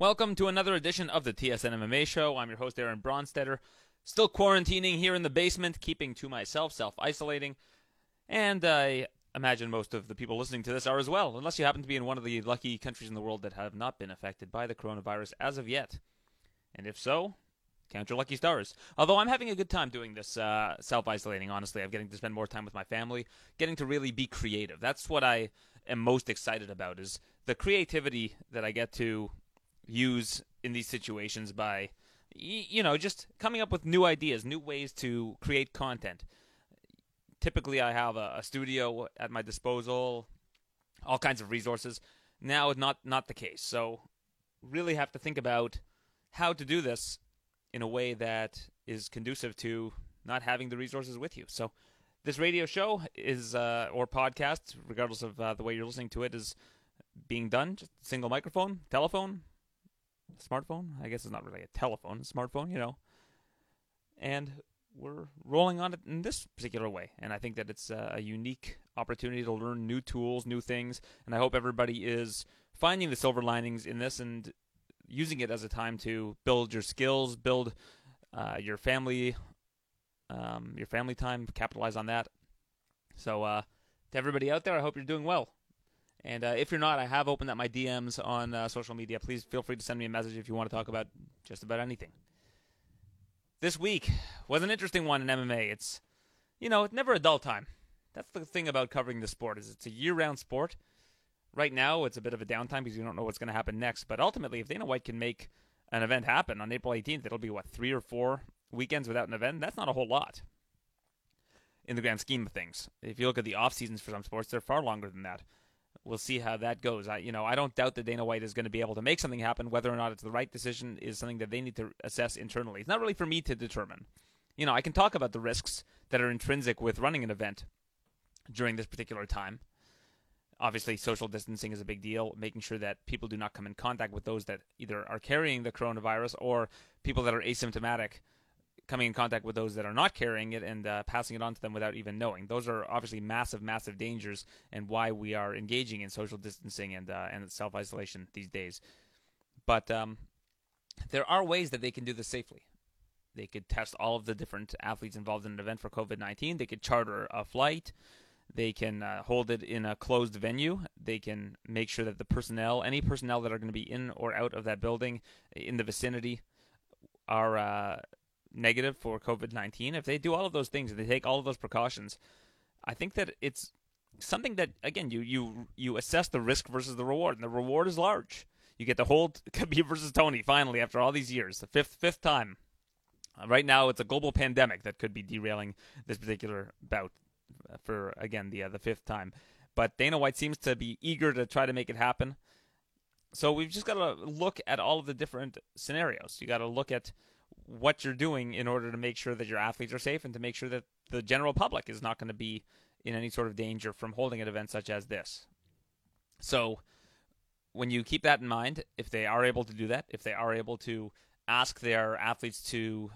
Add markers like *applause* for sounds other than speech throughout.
Welcome to another edition of the TSN MMA show. I'm your host, Aaron Bronsteter. Still quarantining here in the basement, keeping to myself, self isolating. And I imagine most of the people listening to this are as well, unless you happen to be in one of the lucky countries in the world that have not been affected by the coronavirus as of yet. And if so, count your lucky stars. Although I'm having a good time doing this uh, self isolating, honestly. I'm getting to spend more time with my family, getting to really be creative. That's what I am most excited about is the creativity that I get to use in these situations by you know just coming up with new ideas new ways to create content. Typically i have a, a studio at my disposal all kinds of resources. Now not not the case. So really have to think about how to do this in a way that is conducive to not having the resources with you. So this radio show is uh, or podcast regardless of uh, the way you're listening to it is being done. Just single microphone telephone smartphone. I guess it's not really a telephone, a smartphone, you know. And we're rolling on it in this particular way. And I think that it's a unique opportunity to learn new tools, new things. And I hope everybody is finding the silver linings in this and using it as a time to build your skills, build uh, your family, um, your family time, capitalize on that. So, uh, to everybody out there, I hope you're doing well. And uh, if you're not, I have opened up my DMs on uh, social media. Please feel free to send me a message if you want to talk about just about anything. This week was an interesting one in MMA. It's, you know, it's never a dull time. That's the thing about covering the sport is it's a year-round sport. Right now, it's a bit of a downtime because you don't know what's going to happen next. But ultimately, if Dana White can make an event happen on April 18th, it'll be what three or four weekends without an event. That's not a whole lot in the grand scheme of things. If you look at the off seasons for some sports, they're far longer than that we'll see how that goes. I, you know, I don't doubt that Dana White is going to be able to make something happen. Whether or not it's the right decision is something that they need to assess internally. It's not really for me to determine. You know, I can talk about the risks that are intrinsic with running an event during this particular time. Obviously, social distancing is a big deal, making sure that people do not come in contact with those that either are carrying the coronavirus or people that are asymptomatic coming in contact with those that are not carrying it and uh, passing it on to them without even knowing. Those are obviously massive, massive dangers, and why we are engaging in social distancing and uh, and self isolation these days. But um, there are ways that they can do this safely. They could test all of the different athletes involved in an event for COVID nineteen. They could charter a flight. They can uh, hold it in a closed venue. They can make sure that the personnel, any personnel that are going to be in or out of that building in the vicinity, are uh, negative for COVID 19, if they do all of those things and they take all of those precautions, I think that it's something that, again, you, you, you assess the risk versus the reward, and the reward is large. You get to hold *laughs* Khabib versus Tony finally after all these years, the fifth fifth time. Uh, right now, it's a global pandemic that could be derailing this particular bout for again the uh, the fifth time. But Dana White seems to be eager to try to make it happen. So we've just got to look at all of the different scenarios. You got to look at what you're doing in order to make sure that your athletes are safe and to make sure that the general public is not going to be in any sort of danger from holding an event such as this. So, when you keep that in mind, if they are able to do that, if they are able to ask their athletes to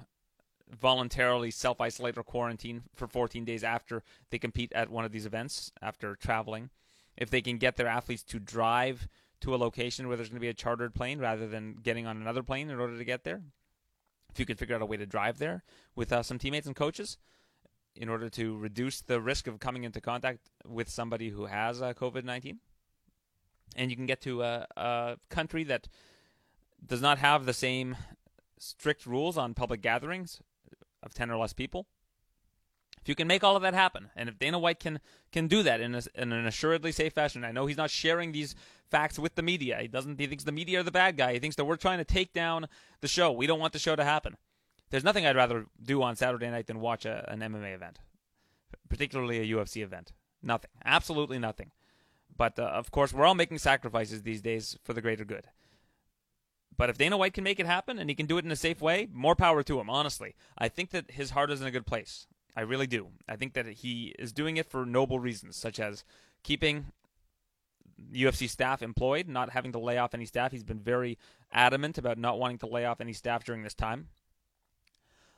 voluntarily self isolate or quarantine for 14 days after they compete at one of these events, after traveling, if they can get their athletes to drive to a location where there's going to be a chartered plane rather than getting on another plane in order to get there, if you could figure out a way to drive there with uh, some teammates and coaches in order to reduce the risk of coming into contact with somebody who has uh, COVID 19. And you can get to a, a country that does not have the same strict rules on public gatherings of 10 or less people. If you can make all of that happen, and if Dana White can can do that in, a, in an assuredly safe fashion, I know he's not sharing these facts with the media. He doesn't. He thinks the media are the bad guy. He thinks that we're trying to take down the show. We don't want the show to happen. There's nothing I'd rather do on Saturday night than watch a, an MMA event, particularly a UFC event. Nothing. Absolutely nothing. But uh, of course, we're all making sacrifices these days for the greater good. But if Dana White can make it happen and he can do it in a safe way, more power to him, honestly. I think that his heart is in a good place. I really do. I think that he is doing it for noble reasons, such as keeping UFC staff employed, not having to lay off any staff. He's been very adamant about not wanting to lay off any staff during this time.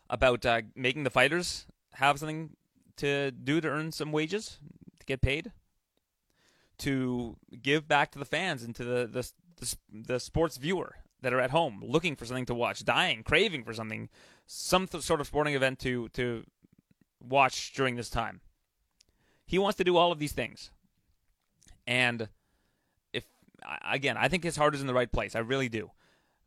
About uh, making the fighters have something to do to earn some wages, to get paid, to give back to the fans and to the the, the, the sports viewer. that are at home looking for something to watch, dying, craving for something, some th- sort of sporting event to to watch during this time. He wants to do all of these things. And if again, I think his heart is in the right place. I really do.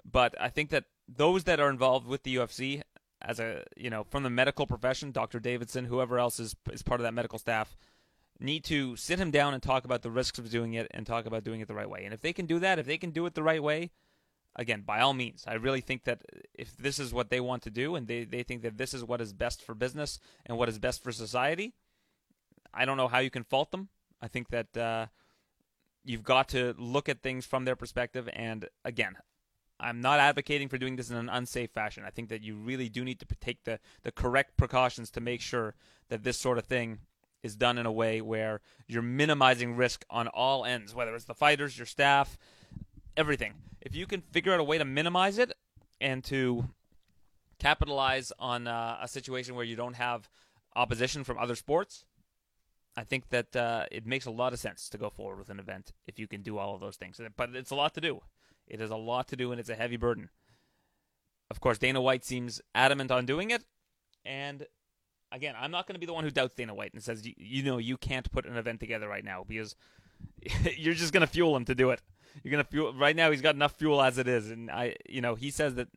But I think that those that are involved with the UFC as a, you know, from the medical profession, Dr. Davidson, whoever else is is part of that medical staff, need to sit him down and talk about the risks of doing it and talk about doing it the right way. And if they can do that, if they can do it the right way, again, by all means, I really think that if this is what they want to do and they, they think that this is what is best for business and what is best for society, I don't know how you can fault them. I think that uh, you've got to look at things from their perspective. And again, I'm not advocating for doing this in an unsafe fashion. I think that you really do need to take the, the correct precautions to make sure that this sort of thing is done in a way where you're minimizing risk on all ends, whether it's the fighters, your staff, everything. If you can figure out a way to minimize it and to capitalize on uh, a situation where you don't have opposition from other sports, I think that uh, it makes a lot of sense to go forward with an event if you can do all of those things. But it's a lot to do. It is a lot to do, and it's a heavy burden. Of course, Dana White seems adamant on doing it, and again, I'm not going to be the one who doubts Dana White and says, you, you know, you can't put an event together right now because *laughs* you're just going to fuel him to do it. You're to fuel right now. He's got enough fuel as it is, and I, you know, he says that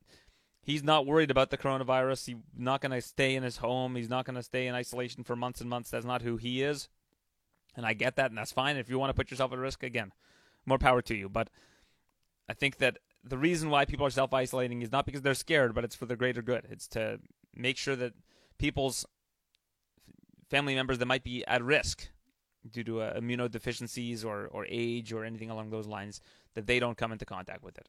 he's not worried about the coronavirus. He's not to stay in his home. He's not to stay in isolation for months and months. That's not who he is, and I get that, and that's fine. If you want to put yourself at risk, again, more power to you. But I think that the reason why people are self isolating is not because they're scared, but it's for the greater good. It's to make sure that people's family members that might be at risk due to uh, immunodeficiencies or, or age or anything along those lines, that they don't come into contact with it.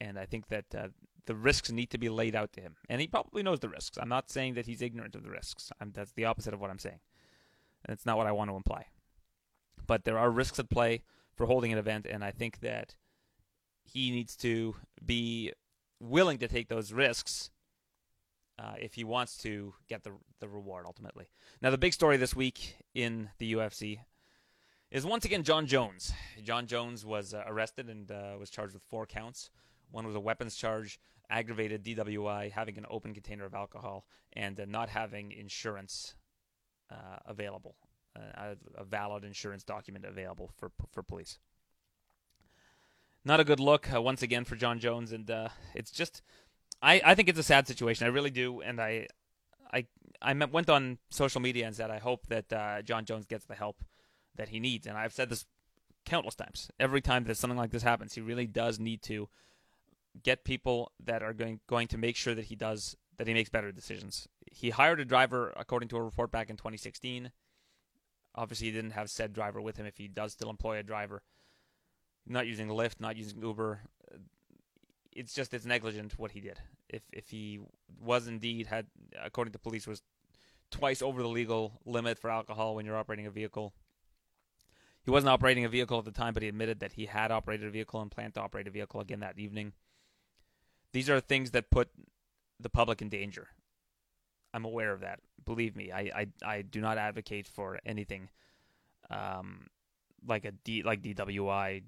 And I think that uh, the risks need to be laid out to him. And he probably knows the risks. I'm not saying that he's ignorant of the risks. I'm, that's the opposite of what I'm saying. And it's not what I want to imply. But there are risks at play for holding an event, and I think that he needs to be willing to take those risks uh, if he wants to get the the reward ultimately. Now, the big story this week in the UFC is once again Jon Jones. Jon Jones was uh, arrested and uh, was charged with four counts. One was a weapons charge, aggravated DWI, having an open container of alcohol, and uh, not having insurance uh, available, uh, a valid insurance document available for for police. Not a good look once again for Jon Jones, and it's just I, I think it's a sad situation. I really do, and I I I went on social media and said I hope that uh, Jon Jones gets the help that he needs, and I've said this countless times. Every time that something like this happens, he really does need to get people that are going going to make sure that he does that he makes better decisions. He hired a driver according to a report back in 2016. Obviously, he didn't have said driver with him if he does still employ a driver. Not using Lyft, not using Uber it's just it's negligent what he did. If if he was indeed had, according to police, was twice over the legal limit for alcohol when you're operating a vehicle. He wasn't operating a vehicle at the time, but he admitted that he had operated a vehicle and planned to operate a vehicle again that evening. These are things that put the public in danger. I'm aware of that. Believe me, I I, I do not advocate for anything um, like a D like DWI,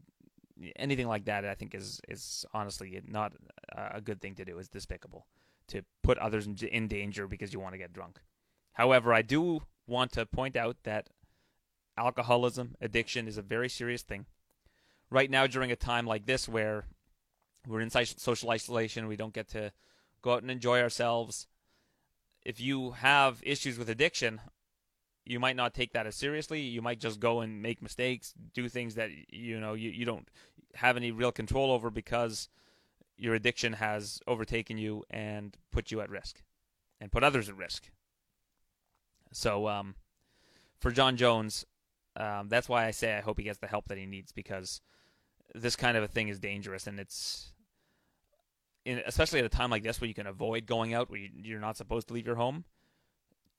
anything like that, I think is is honestly not a good thing to do. It's despicable to put others in, in danger because you want to get drunk. However, I do want to point out that alcoholism, addiction, is a very serious thing. Right now, during a time like this where we're in social isolation, we don't get to go out and enjoy ourselves. If you have issues with addiction, you might not take that as seriously. You might just go and make mistakes, do things that you know you, you don't have any real control over because your addiction has overtaken you and put you at risk and put others at risk. So um, for Jon Jones, um, that's why I say I hope he gets the help that he needs because this kind of a thing is dangerous and it's in, especially at a time like this where you can avoid going out where you, are not supposed to leave your home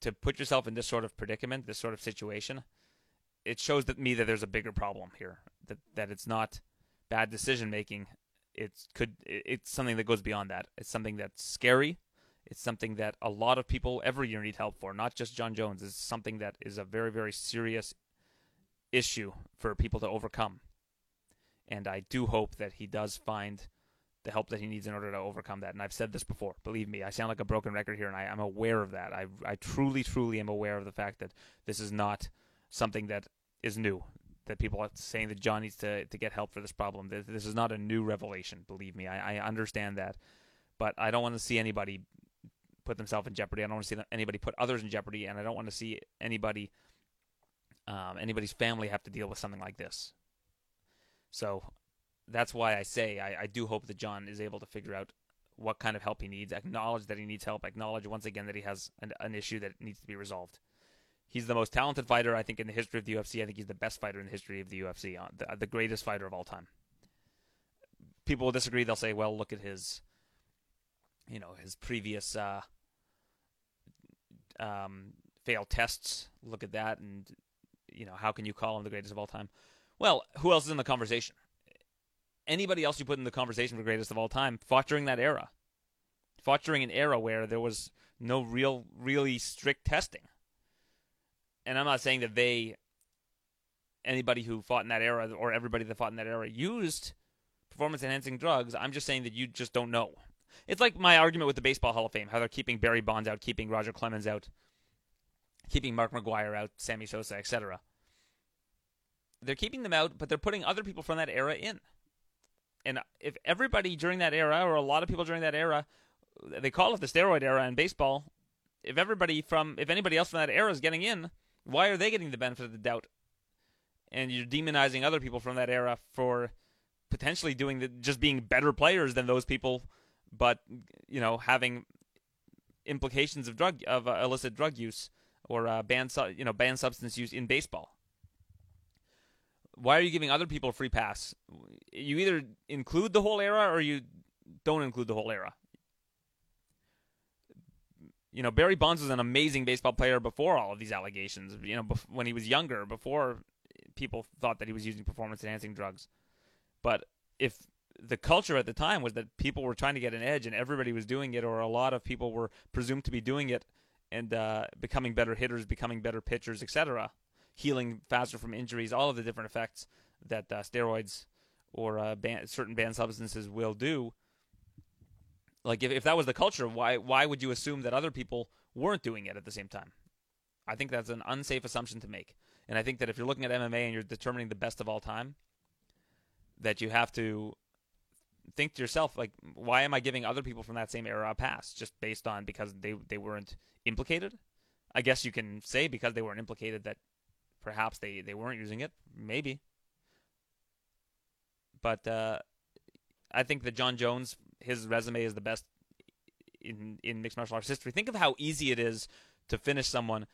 to put yourself in this sort of predicament, this sort of situation, it shows that me that there's a bigger problem here. That that it's not bad decision making. It's could it's something that goes beyond that. It's something that's scary. It's something that a lot of people every year need help for, not just Jon Jones. It's something that is a very very serious issue for people to overcome. And I do hope that he does find the help that he needs in order to overcome that. And I've said this before. Believe me, I sound like a broken record here, and I, am aware of that. I, I truly, truly am aware of the fact that this is not something that is new. That people are saying that Jon needs to, to get help for this problem. This, this is not a new revelation. Believe me, I, I understand that, but I don't want to see anybody put themselves in jeopardy. I don't want to see anybody put others in jeopardy, and I don't want to see anybody, um, anybody's family have to deal with something like this. So that's why I say I, I do hope that Jon is able to figure out what kind of help he needs, acknowledge that he needs help, acknowledge once again that he has an, an issue that needs to be resolved. He's the most talented fighter, I think, in the history of the UFC. I think he's the best fighter in the history of the UFC, uh, the, the greatest fighter of all time. People will disagree. They'll say, "Well, look at his, you know, his previous uh, um, failed tests. Look at that, and you know, how can you call him the greatest of all time?" Well, who else is in the conversation? anybody else you put in the conversation for greatest of all time fought during that era. Fought during an era where there was no real, really strict testing. And I'm not saying that they, anybody who fought in that era or everybody that fought in that era used performance enhancing drugs. I'm just saying that you just don't know. It's like my argument with the Baseball Hall of Fame, how they're keeping Barry Bonds out, keeping Roger Clemens out, keeping Mark McGwire out, Sammy Sosa, etc. They're keeping them out, but they're putting other people from that era in and if everybody during that era, or a lot of people during that era, they call it the steroid era in baseball. If everybody from, if anybody else from that era is getting in, why are they getting the benefit of the doubt? And you're demonizing other people from that era for potentially doing the, just being better players than those people, but you know having implications of drug of uh, illicit drug use or uh, banned you know banned substance use in baseball why are you giving other people a free pass? You either include the whole era or you don't include the whole era. You know, Barry Bonds was an amazing baseball player before all of these allegations. You know, when he was younger, before people thought that he was using performance enhancing drugs. But if the culture at the time was that people were trying to get an edge and everybody was doing it, or a lot of people were presumed to be doing it and uh, becoming better hitters, becoming better pitchers, etc healing faster from injuries, all of the different effects that uh, steroids or uh, ban- certain banned substances will do. Like if, if that was the culture, why why would you assume that other people weren't doing it at the same time? I think that's an unsafe assumption to make. And I think that if you're looking at MMA and you're determining the best of all time, that you have to think to yourself like why am I giving other people from that same era a pass just based on because they they weren't implicated? I guess you can say because they weren't implicated that Perhaps they, they weren't using it. Maybe. But uh, I think that Jon Jones, his resume is the best in in mixed martial arts history. Think of how easy it is to finish someone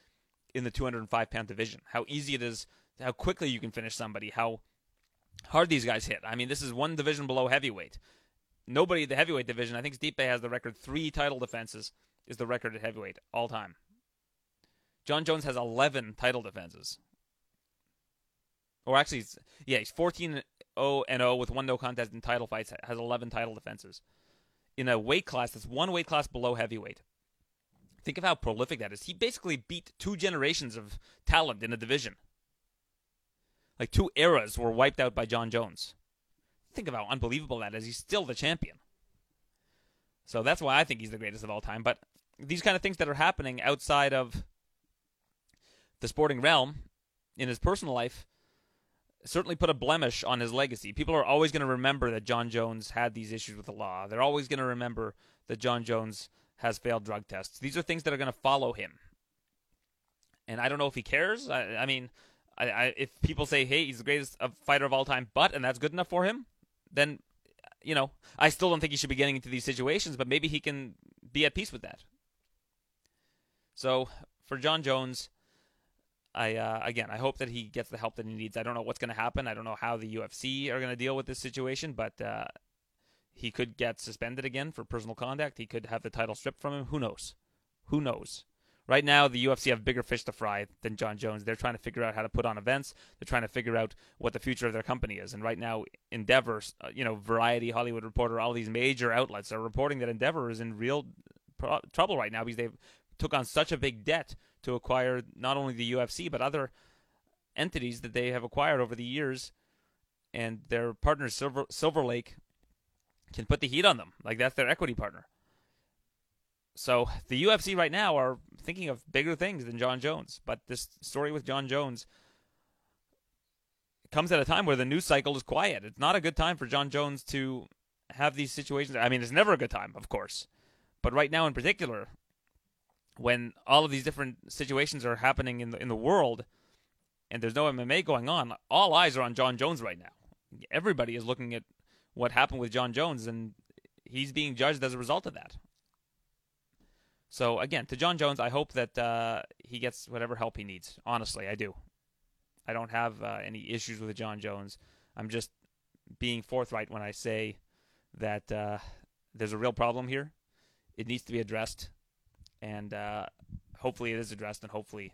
in the 205 pound division. How easy it is, how quickly you can finish somebody. How hard these guys hit. I mean, this is one division below heavyweight. Nobody the heavyweight division. I think Stipe has the record. Three title defenses is the record at heavyweight all time. Jon Jones has 11 title defenses or actually, yeah, he's 14 0 and 0 with one no contest in title fights, has 11 title defenses. In a weight class that's one weight class below heavyweight. Think of how prolific that is. He basically beat two generations of talent in a division. Like two eras were wiped out by Jon Jones. Think of how unbelievable that is. He's still the champion. So that's why I think he's the greatest of all time. But these kind of things that are happening outside of the sporting realm in his personal life certainly put a blemish on his legacy. People are always going to remember that Jon Jones had these issues with the law. They're always going to remember that Jon Jones has failed drug tests. These are things that are going to follow him. And I don't know if he cares. I, I mean, I, I, if people say, "Hey, he's the greatest fighter of all time," but and that's good enough for him, then you know, I still don't think he should be getting into these situations. But maybe he can be at peace with that. So for Jon Jones, I uh, again, I hope that he gets the help that he needs. I don't know what's going to happen. I don't know how the UFC are going to deal with this situation, but uh, he could get suspended again for personal conduct. He could have the title stripped from him. Who knows? Who knows? Right now, the UFC have bigger fish to fry than Jon Jones. They're trying to figure out how to put on events. They're trying to figure out what the future of their company is. And right now, Endeavor, uh, you know, Variety, Hollywood Reporter, all these major outlets are reporting that Endeavor is in real pro- trouble right now because they've took on such a big debt to acquire not only the UFC but other entities that they have acquired over the years, and their partner Silver Silver Lake can put the heat on them. Like that's their equity partner. So the UFC right now are thinking of bigger things than Jon Jones. But this story with Jon Jones comes at a time where the news cycle is quiet. It's not a good time for Jon Jones to have these situations. I mean, it's never a good time, of course. But right now in particular, when all of these different situations are happening in the in the world and there's no MMA going on, all eyes are on Jon Jones right now. Everybody is looking at what happened with Jon Jones and he's being judged as a result of that. So again, to Jon Jones, I hope that uh, he gets whatever help he needs. Honestly, I do. I don't have uh, any issues with Jon Jones. I'm just being forthright when I say that uh, there's a real problem here. It needs to be addressed, and uh, hopefully it is addressed, and hopefully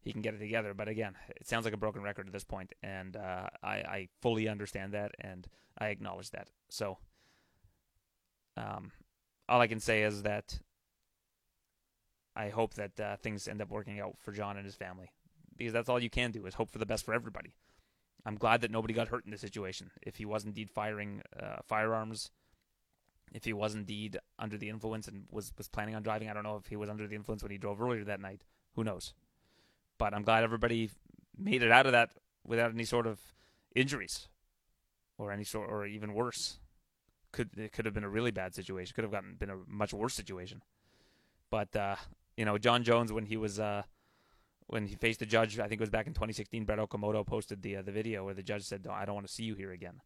he can get it together. But again, it sounds like a broken record at this point, and uh, I, I, fully understand that, and I acknowledge that. So, um, all I can say is that I hope that uh, things end up working out for Jon and his family because that's all you can do is hope for the best for everybody. I'm glad that nobody got hurt in this situation. If he was indeed firing uh, firearms, if he was indeed under the influence and was, was planning on driving, I don't know if he was under the influence when he drove earlier that night. Who knows? But I'm glad everybody made it out of that without any sort of injuries or any sort, or even worse. Could it could have been a really bad situation. Could have gotten been a much worse situation. But uh, you know, Jon Jones when he was uh, when he faced the judge, I think it was back in 2016. Brett Okamoto posted the uh, the video where the judge said, "I don't want to see you here again."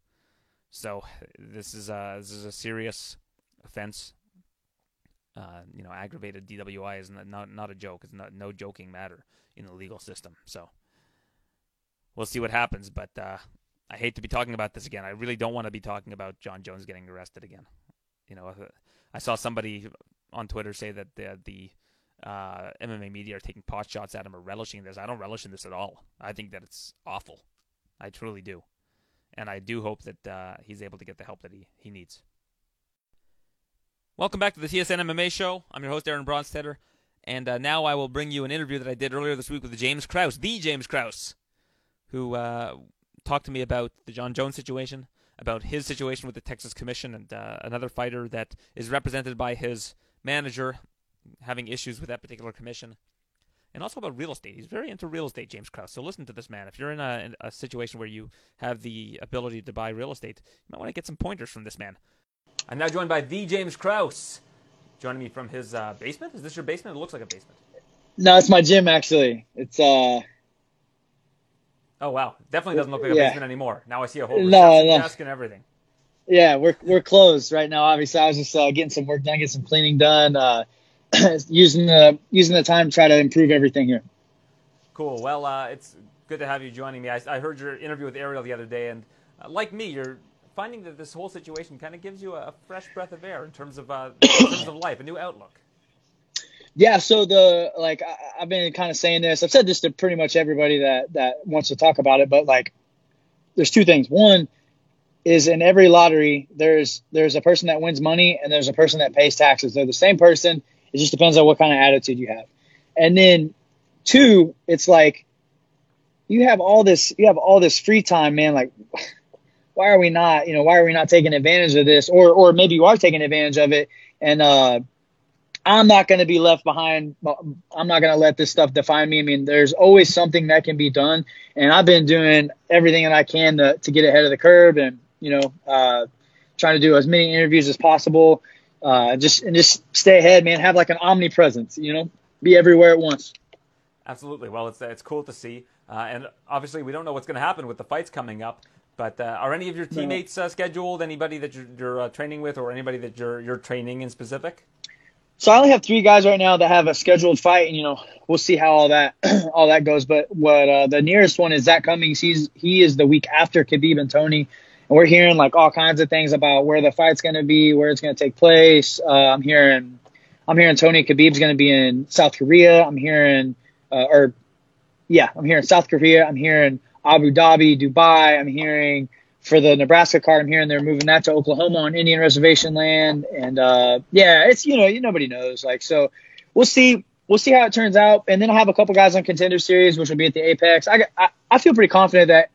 So this is a this is a serious offense. Uh, you know, aggravated DWI is not not, not a joke. It's not no joking matter in the legal system. So we'll see what happens. But uh, I hate to be talking about this again. I really don't want to be talking about Jon Jones getting arrested again. You know, I saw somebody on Twitter say that the the uh, MMA media are taking pot shots at him or relishing this. I don't relish in this at all. I think that it's awful. I truly do. And I do hope that uh, he's able to get the help that he, he needs. Welcome back to the TSN MMA show. I'm your host, Aaron Bronsteter. And uh, now I will bring you an interview that I did earlier this week with James Krause, the James Krause, who uh, talked to me about the Jon Jones situation, about his situation with the Texas Commission, and uh, another fighter that is represented by his manager, having issues with that particular commission. And also about real estate. He's very into real estate, James Krause. So listen to this man. If you're in a, in a situation where you have the ability to buy real estate, you might want to get some pointers from this man. I'm now joined by the James Krause, joining me from his uh, basement. Is this your basement? It looks like a basement. No, it's my gym actually. It's uh. Oh wow, definitely doesn't look like a yeah. basement anymore. Now I see a whole no, no. desk and everything. Yeah, we're we're closed right now. Obviously, I was just uh, getting some work done, getting some cleaning done. Uh, *clears throat* using the using the time to try to improve everything here. Cool. Well, uh, it's good to have you joining me. I, I, heard your interview with Ariel the other day, and uh, like me, you're finding that this whole situation kind of gives you a, a, fresh breath of air in terms of uh, *coughs* in terms of life, a new outlook. Yeah. So the like I, I've been kind of saying this. I've said this to pretty much everybody that that wants to talk about it, but like, there's two things. One is in every lottery there's there's a person that wins money and there's a person that pays taxes. They're the same person it just depends on what kind of attitude you have. And then two, it's like you have all this you have all this free time, man. Like *laughs* why are we not, you know, why are we not taking advantage of this? Or or maybe you are taking advantage of it and uh I'm not going to be left behind. I'm not going to let this stuff define me. I mean, there's always something that can be done, and I've been doing everything that I can to, to get ahead of the curve, and you know, uh, trying to do as many interviews as possible uh, just and just stay ahead, man. Have like an omnipresence, you know, be everywhere at once. Absolutely. Well, it's it's cool to see, uh, and obviously we don't know what's going to happen with the fights coming up. But uh, are any of your teammates uh, scheduled? Anybody that you're, you're uh, training with, or anybody that you're you're training in specific? So I only have three guys right now that have a scheduled fight, and you know we'll see how all that *clears throat* all that goes. But what uh, the nearest one is Zak Cummings. He's he is the week after Khabib and Tony we're hearing like all kinds of things about where the fight's going to be, where it's going to take place. Uh, I'm hearing, I'm hearing Tony Khabib's going to be in South Korea. I'm hearing, uh, or yeah, I'm hearing South Korea. I'm hearing Abu Dhabi, Dubai. I'm hearing for the Nebraska card. I'm hearing they're moving that to Oklahoma on Indian reservation land. And uh, yeah, it's you know nobody knows. Like so, we'll see. We'll see how it turns out. And then I'll have a couple guys on contender series, which will be at the Apex. I, I, I feel pretty confident that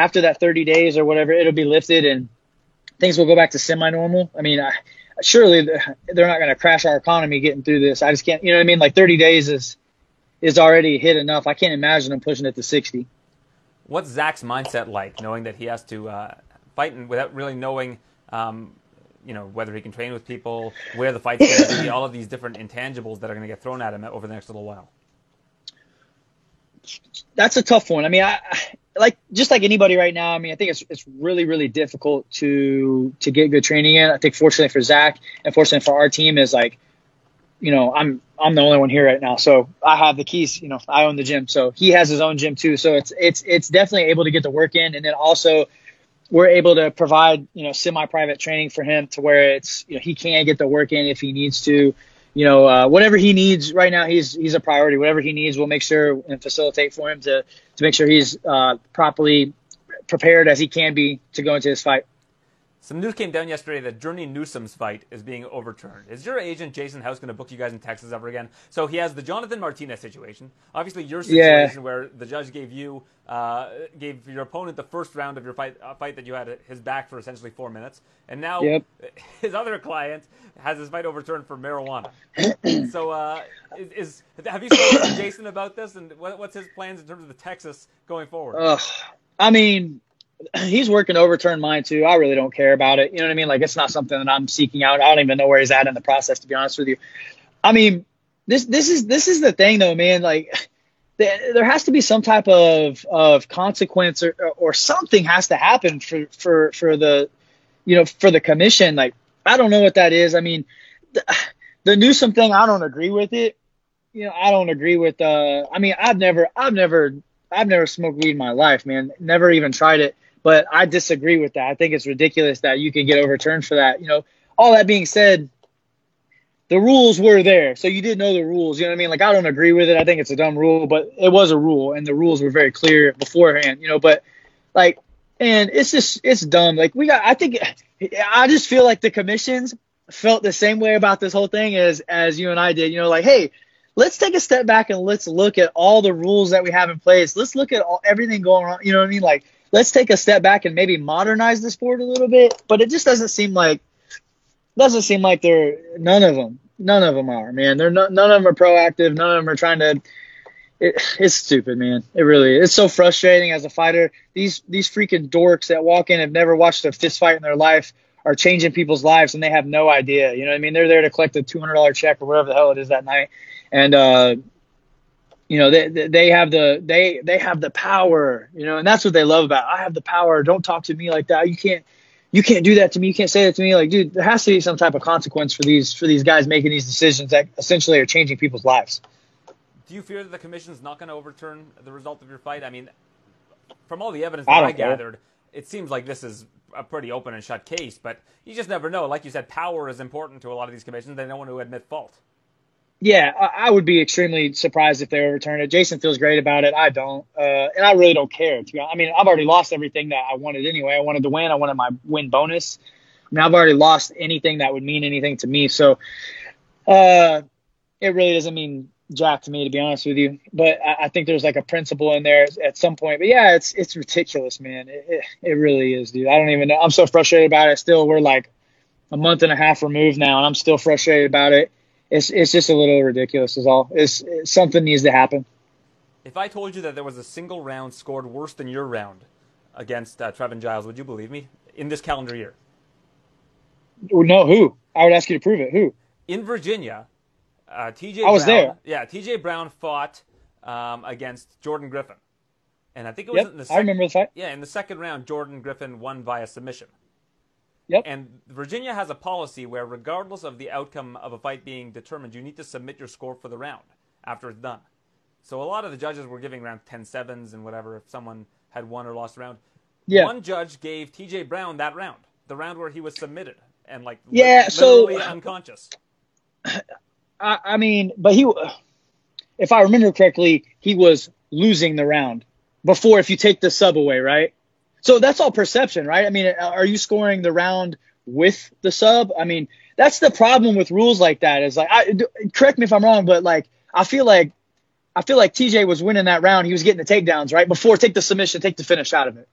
after that 30 days or whatever, it'll be lifted and things will go back to semi-normal. I mean, I, surely they're not going to crash our economy getting through this. I just can't, you know what I mean? Like 30 days is is already hit enough. I can't imagine them pushing it to 60. What's Zak's mindset like, knowing that he has to uh, fight and without really knowing, um, you know, whether he can train with people, where the fight's going to be, all of these different intangibles that are going to get thrown at him over the next little while? That's a tough one. I mean, I, like just like anybody right now. I mean, I think it's it's really really difficult to to get good training in. I think fortunately for Zak and fortunately for our team is like, you know, I'm I'm the only one here right now, so I have the keys. You know, I own the gym, so he has his own gym too. So it's it's it's definitely able to get the work in, and then also we're able to provide you know semi-private training for him to where it's you know he can get the work in if he needs to you know, uh, whatever he needs right now, he's he's a priority. Whatever he needs, we'll make sure and facilitate for him to to make sure he's uh, properly prepared as he can be to go into this fight. Some news came down yesterday that Journey Newson's fight is being overturned. Is your agent Jason House going to book you guys in Texas ever again? So he has the Jonathan Martinez situation. Obviously, your situation yeah. where the judge gave you uh, gave your opponent the first round of your fight uh, fight that you had his back for essentially four minutes, and now yep. *laughs* his other client has his fight overturned for marijuana. *clears throat* so uh, is, is, have you spoken to Jason about this, and what, what's his plans in terms of the Texas going forward? I mean he's working to overturn mine too. I really don't care about it. You know what I mean? Like it's not something that I'm seeking out. I don't even know where he's at in the process, to be honest with you. I mean, this this is this is the thing though, man. Like there has to be some type of of consequence or or something has to happen for for for the you know for the commission. Like I don't know what that is. I mean, the, the Newson thing, I don't agree with it. You know, I don't agree with. uh I mean, I've never I've never I've never smoked weed in my life, man. Never even tried it. But I disagree with that. I think it's ridiculous that you can get overturned for that. You know, all that being said, the rules were there. So you did know the rules. You know what I mean? Like, I don't agree with it. I think it's a dumb rule, but it was a rule and the rules were very clear beforehand, you know, but like, and it's just, it's dumb. Like, we got, I think, I just feel like the commissions felt the same way about this whole thing as, as you and I did, you know, like, hey, let's take a step back and let's look at all the rules that we have in place. Let's look at all, everything going on. You know what I mean? Like, let's take a step back and maybe modernize the sport a little bit. But it just doesn't seem like doesn't seem like they're none of them. None of them are, man. They're not, none of them are proactive. None of them are trying to. It, it's stupid, man. It really is. It's so frustrating as a fighter. These these freaking dorks that walk in have never watched a fist fight in their life are changing people's lives and they have no idea. You know what I mean? They're there to collect a two hundred dollar check or whatever the hell it is that night, and uh, you know they they have the they they have the power you know and that's what they love about i have the power. Don't talk to me like that. You can't you can't do that to me. You can't say that to me. Like dude there has to be some type of consequence for these for these guys making these decisions that essentially are changing people's lives. Do you fear that the commission's not going to overturn the result of your fight? I mean from all the evidence that i, I gathered it seems like this is a pretty open and shut case but you just never know. Like you said power is important to a lot of these commissions. They don't want to admit fault yeah, I, I, would be extremely surprised if they overturn it. Jason feels great about it. I don't, uh, and I really don't care. To be, I mean, I've already lost everything that I wanted anyway. I wanted to win. I wanted my win bonus. I mean, I've already lost anything that would mean anything to me. So, uh, it really doesn't mean jack to me, to be honest with you. But I, I think there's like a principle in there at some point. But yeah, it's it's ridiculous, man. It, it, it really is, dude. I don't even know. I'm so frustrated about it. Still, we're like a month and a half removed now, and I'm still frustrated about it it's it's just a little ridiculous. Is all. It's, it's, something needs to happen. If I told you that there was a single round scored worse than your round against uh, Trevin Giles, would you believe me? In this calendar year. No, who? I would ask you to prove it. Who? In Virginia, uh, TJ. I was Brown, there. Yeah, TJ Brown fought um, against Jordan Griffin, and I think it was yep, in the. Sec- I remember the fight. Yeah, in the second round, Jordan Griffin won via submission. Yep. And Virginia has a policy where, regardless of the outcome of a fight being determined, you need to submit your score for the round after it's done. So a lot of the judges were giving around 10 sevens and whatever if someone had won or lost a round. Yeah. One judge gave TJ Brown that round, the round where he was submitted and like yeah, so uh, unconscious. *clears throat* I, I mean, but he, if I remember correctly, he was losing the round before if you take the sub away, right? So that's all perception, right? I mean, are you scoring the round with the sub? I mean, that's the problem with rules like that. Is like, I, correct me if I'm wrong, but like, I feel like, I feel like TJ was winning that round. He was getting the takedowns right before take the submission, take the finish out of it.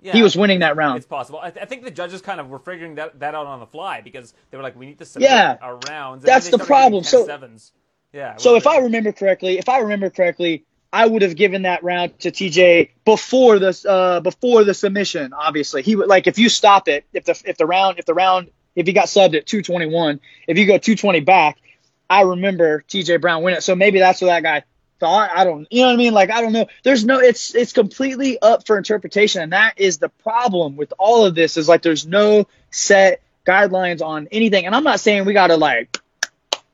Yeah, he was winning that round. It's possible. I, th- I, think the judges kind of were figuring that, that out on the fly because they were like, we need to submit yeah, our rounds. That's the problem. So, sevens. yeah. So if I remember correctly, if I remember correctly, I would have given that round to TJ before the uh, before the submission. Obviously, he would like if you stop it, if the if the round if the round if he got subbed at 221, if you go 220 back, I remember TJ Brown winning. It. So maybe that's what that guy thought. I don't, you know what I mean? Like, I don't know. There's no, it's, it's completely up for interpretation. And that is the problem with all of this is like, there's no set guidelines on anything. And I'm not saying we got to like,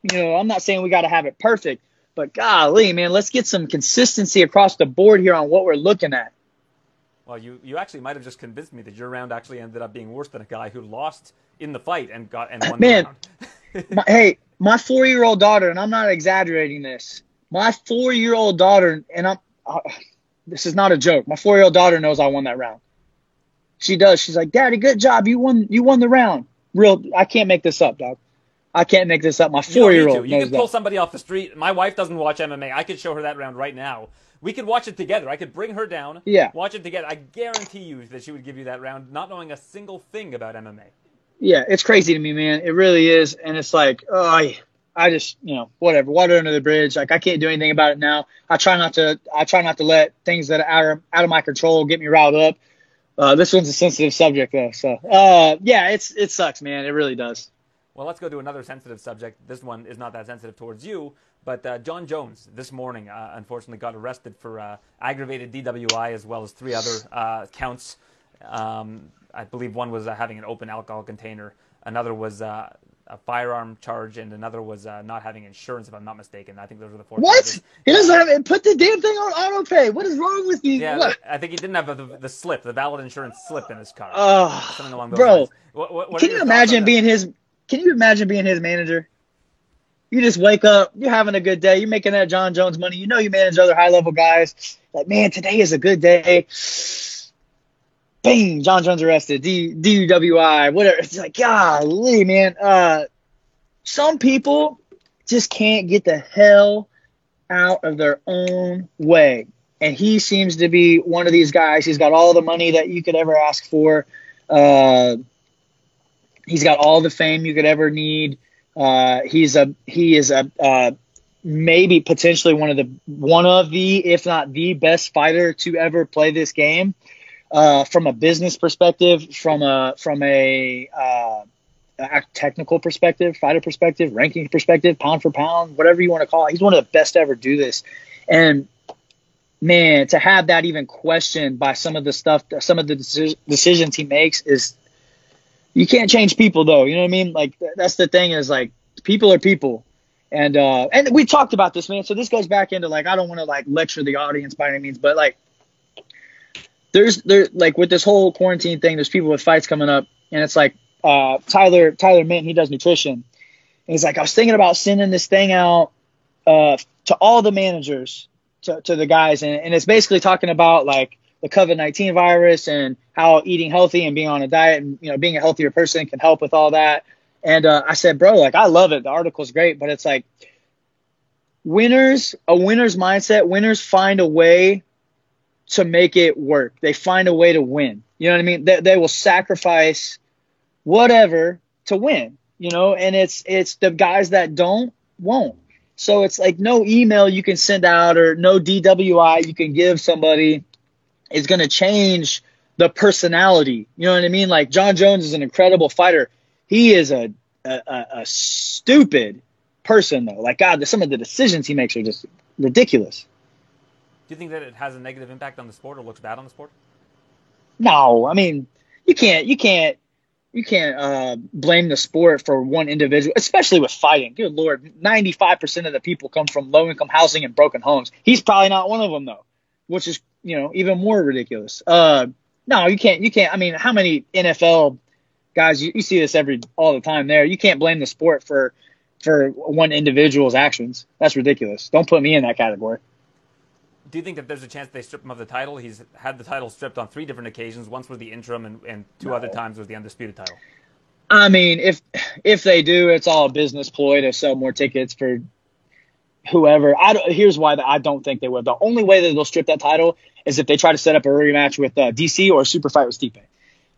you know, I'm not saying we got to have it perfect, but golly, man, let's get some consistency across the board here on what we're looking at. Well, you, you actually might have just convinced me that your round actually ended up being worse than a guy who lost in the fight and got and won Man, the round. *laughs* my, hey, my four year old daughter, and I'm not exaggerating this, my four year old daughter, and I'm, uh, this is not a joke. My four year old daughter knows I won that round. She does. She's like, Daddy, good job. You won. You won the round. Real. I can't make this up, dog. I can't make this up. My four year old. You could pull somebody off the street. My wife doesn't watch MMA. I could show her that round right now. We could watch it together. I could bring her down. Yeah. Watch it together. I guarantee you that she would give you that round, not knowing a single thing about MMA. Yeah, it's crazy to me, man. It really is, and it's like, oh, I, I just, you know, whatever, water under the bridge. Like I can't do anything about it now. I try not to. I try not to let things that are out of, out of my control get me riled up. Uh, this one's a sensitive subject though, so uh, yeah, it's it sucks, man. It really does. Well, let's go to another sensitive subject. This one is not that sensitive towards you, but uh, Jon Jones this morning uh, unfortunately got arrested for uh, aggravated DWI as well as three other uh, counts. Um, I believe one was having an open alcohol container. Another was uh, a firearm charge, and another was uh, not having insurance, if I'm not mistaken. I think those were the four. What? Charges. He doesn't have it. Put the damn thing on auto pay. What is wrong with you? Yeah, what? I think he didn't have the, the, slip, the valid insurance slip in his car. Oh, Something along those bro. lines. What, what can you imagine being his? Can you imagine being his manager? You just wake up, you're having a good day, you're making that Jon Jones money. You know you manage other high level guys. Like, man, today is a good day. Bang, Jon Jones arrested, D, whatever. It's like, golly, man. Uh, some people just can't get the hell out of their own way. And he seems to be one of these guys. He's got all the money that you could ever ask for. Uh, he's got all the fame you could ever need. Uh, he's a he is a uh, maybe potentially one of the one of the if not the best fighter to ever play this game. Uh, from a business perspective, from a from a, uh, technical perspective, fighter perspective, ranking perspective, pound for pound, whatever you want to call it, he's one of the best to ever do this. And man, to have that even questioned by some of the stuff, some of the decisions he makes is you can't change people though. You know what I mean? Like that's the thing is like people are people. And uh and we talked about this, man. So this goes back into like I don't want to like lecture the audience by any means, but like there's there like with this whole quarantine thing, there's people with fights coming up, and it's like uh Tyler Tyler Mint, he does nutrition. And he's like, I was thinking about sending this thing out uh to all the managers, to, to the guys, and, and it's basically talking about like the COVID nineteen virus and how eating healthy and being on a diet and you know being a healthier person can help with all that. And uh, I said, bro, like I love it. The article's great, but it's like winners, a winner's mindset. Winners find a way to make it work. They find a way to win. You know what I mean? They, they will sacrifice whatever to win. You know, and it's it's the guys that don't won't. So it's like no email you can send out or no DWI you can give somebody is going to change the personality. You know what I mean? Like Jon Jones is an incredible fighter. He is a a, a stupid person though. Like God, some of the decisions he makes are just ridiculous. Do you think that it has a negative impact on the sport or looks bad on the sport? No, I mean you can't you can't you can't uh, blame the sport for one individual, especially with fighting. Good lord, ninety five percent of the people come from low income housing and broken homes. He's probably not one of them though, which is you know even more ridiculous. Uh, no, you can't. You can't. I mean, how many NFL guys you, you see this every all the time? There, you can't blame the sport for for one individual's actions. That's ridiculous. Don't put me in that category. Do you think that there's a chance they strip him of the title? He's had the title stripped on three different occasions. Once was the interim, and, and two no. other times was the undisputed title. I mean, if if they do, it's all a business ploy to sell more tickets for whoever. I don't, here's why I don't think they will. The only way that they'll strip that title is if they try to set up a rematch with uh, DC or a super fight with Stipe.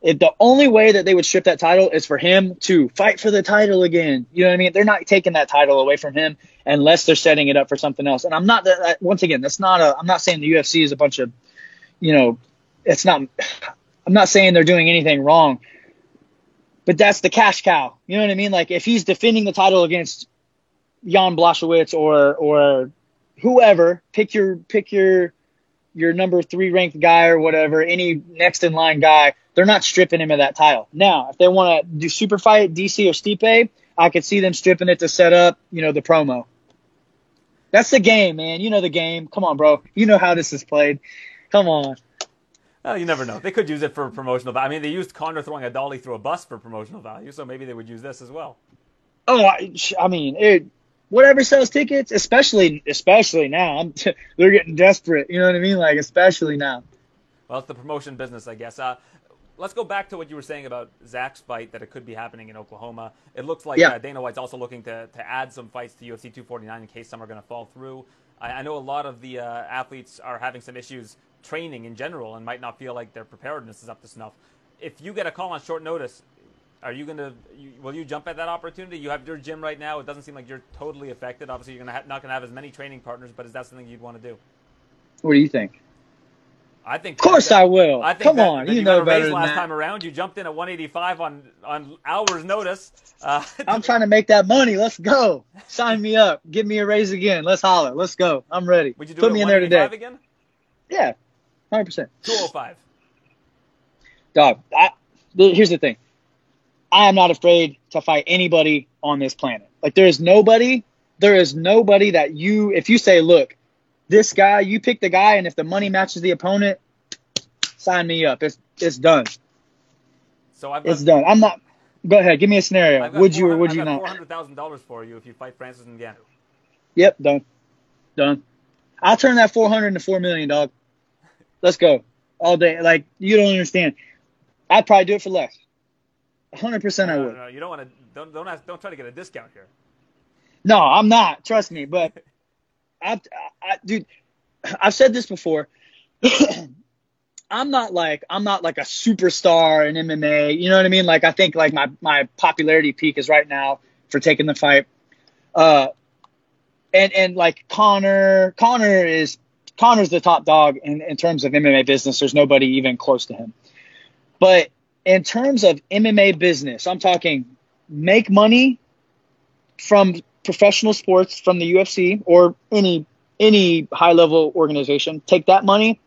If the only way that they would strip that title is for him to fight for the title again. You know what I mean? They're not taking that title away from him unless they're setting it up for something else. And I'm not that once again, that's not a I'm not saying the UFC is a bunch of you know, it's not *sighs* I'm not saying they're doing anything wrong. But that's the cash cow. You know what I mean? Like if he's defending the title against Jan Blachowicz or or whoever, pick your pick your your number three ranked guy or whatever, any next in line guy, they're not stripping him of that title. Now, if they want to do super fight DC or Stipe, I could see them stripping it to set up, you know, the promo. That's the game, man. You know the game. Come on, bro. You know how this is played. Come on. Well, you never know. They could use it for promotional value. I mean, they used Conor throwing a dolly through a bus for promotional value, so maybe they would use this as well. Oh, I, I mean, it, whatever sells tickets, especially especially now. I'm t- *laughs* they're getting desperate. You know what I mean? Like especially now. Well, it's the promotion business, I guess. Uh, let's go back to what you were saying about Zak's fight that it could be happening in Oklahoma. It looks like Yeah. uh, Dana White's also looking to, to add some fights to UFC 249 in case some are going to fall through. I, I know a lot of the uh, athletes are having some issues training in general and might not feel like their preparedness is up to snuff. If you get a call on short notice, are you going to you, will you jump at that opportunity? You have your gym right now. It doesn't seem like you're totally affected. Obviously, you're gonna ha- not going to have as many training partners, but is that something you'd want to do? What do you think? I think. Of course that- I will. I think Come that- on, that you know better than last that. time around. You jumped in at 185 on on hours notice. Uh, *laughs* I'm trying to make that money. Let's go. Sign me up. Give me a raise again. Let's holler. Let's go. I'm ready. Would you do Put me in there today. again? Yeah, hundred percent. 205. Dog. I, here's the thing. I am not afraid to fight anybody on this planet. Like there is nobody. There is nobody that you. If you say, look, this guy, you pick the guy, and if the money matches the opponent, sign me up. It's it's done. So I've got, It's done. I'm not. Go ahead. Give me a scenario. Would you or would I've you not? Four hundred thousand dollars for you if you fight Francis Ngannou. Yep, done. Done. I'll turn that 400 into 4 million, dog. Let's go. All day. Like, you don't understand. I'd probably do it for less. 100% I No, would. no, no, you don't want to. Don't don't ask, don't try to get a discount here. No, I'm not. Trust me. But, *laughs* I, I, dude, I've said this before. *clears throat* I'm not like I'm not like a superstar in MMA. You know what I mean? Like I think like my my popularity peak is right now for taking the fight. Uh, and and like Conor, Conor is Conor's the top dog in in terms of MMA business. There's nobody even close to him. But in terms of MMA business, I'm talking make money from professional sports, from the UFC or any any high level organization. Take that money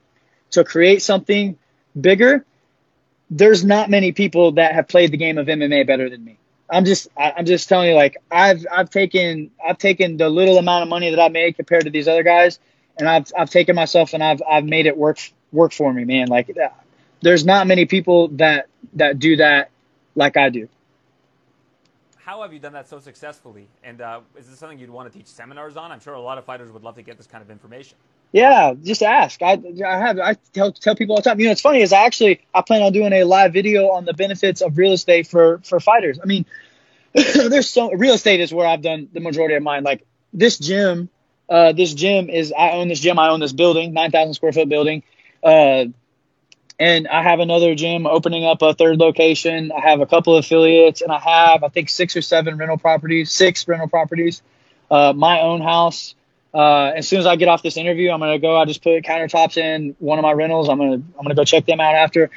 to create something bigger. There's not many people that have played the game of MMA better than me. I'm just I, I'm just telling you like I've I've taken I've taken the little amount of money that I made compared to these other guys, and I've I've taken myself and I've I've made it work work for me, man. Like there's not many people that that do that like I do. How have you done that so successfully? And uh, is this something you'd want to teach seminars on? I'm sure a lot of fighters would love to get this kind of information. Yeah, just ask. I I have I tell tell people all the time. You know, it's funny is I actually I plan on doing a live video on the benefits of real estate for for fighters. I mean, *coughs* there's so real estate is where I've done the majority of mine. Like this gym, uh, this gym is I own this gym. I own this building, nine thousand square foot building. Uh, and I have another gym opening up a third location. I have a couple of affiliates, and I have I think six or seven rental properties, six rental properties, uh, my own house. Uh, as soon as I get off this interview, I'm gonna go. I just put countertops in one of my rentals. I'm gonna I'm gonna go check them out after.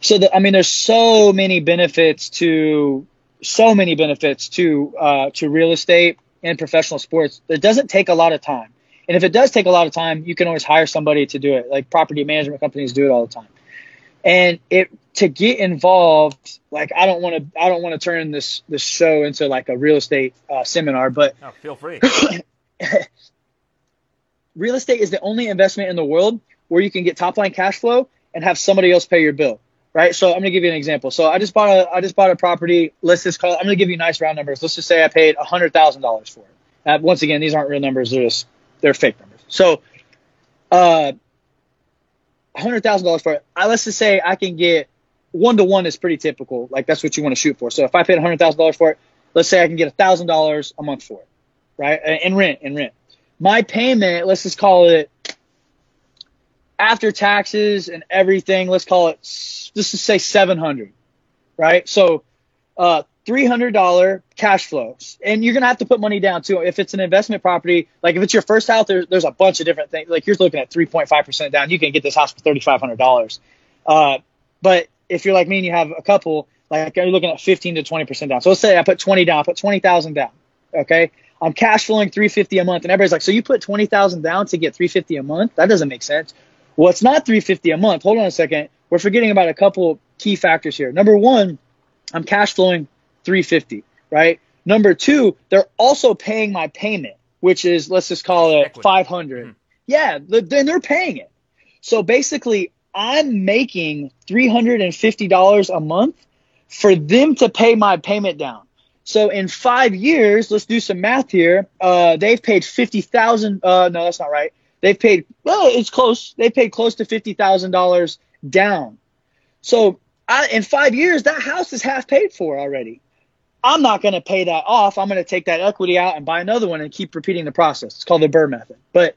So the, I mean, there's so many benefits to so many benefits to uh, to real estate and professional sports. It doesn't take a lot of time, and if it does take a lot of time, you can always hire somebody to do it. Like property management companies do it all the time. And it to get involved, like I don't want to I don't want to turn this this show into like a real estate uh, seminar, but Oh, feel free. *coughs* real estate is the only investment in the world where you can get top line cash flow and have somebody else pay your bill. Right. So I'm gonna give you an example. So I just bought a I just bought a property. Let's just call it, I'm gonna give you nice round numbers. Let's just say I paid a hundred thousand dollars for it. Uh, once again, these aren't real numbers, they're just they're fake numbers. So uh hundred thousand dollars for it. I, let's just say I can get one to one is pretty typical. Like that's what you want to shoot for. So if I paid hundred thousand dollars for it, let's say I can get thousand dollars a month for it, right? In rent, in rent. my payment, let's just call it after taxes and everything, let's call it, let's just say 700, right? So, uh, $300 cash flows. And you're going to have to put money down too. If it's an investment property, like if it's your first house, there's, a bunch of different things. Like you're looking at 3.5% down. You can get this house for $3,500. Uh, but if you're like me and you have a couple, like you're looking at 15 to 20% down. So let's say I put 20 down, I put 20,000 down. Okay. I'm cash flowing 350 a month. And everybody's like, so you put 20,000 down to get 350 a month? That doesn't make sense. Well, it's not 350 a month. Hold on a second. We're forgetting about a couple key factors here. Number one, I'm cash flowing 350, right? Number two, they're also paying my payment, which is, let's just call it Equity. 500. Mm-hmm. Yeah. Then they're paying it. So basically I'm making $350 a month for them to pay my payment down. So in five years, let's do some math here. Uh, they've paid fifty thousand. Uh, no, that's not right. They've paid. Well, it's close. They paid close to fifty thousand dollars down. So I, in five years, that house is half paid for already. I'm not going to pay that off. I'm going to take that equity out and buy another one and keep repeating the process. It's called the BRRRR method. But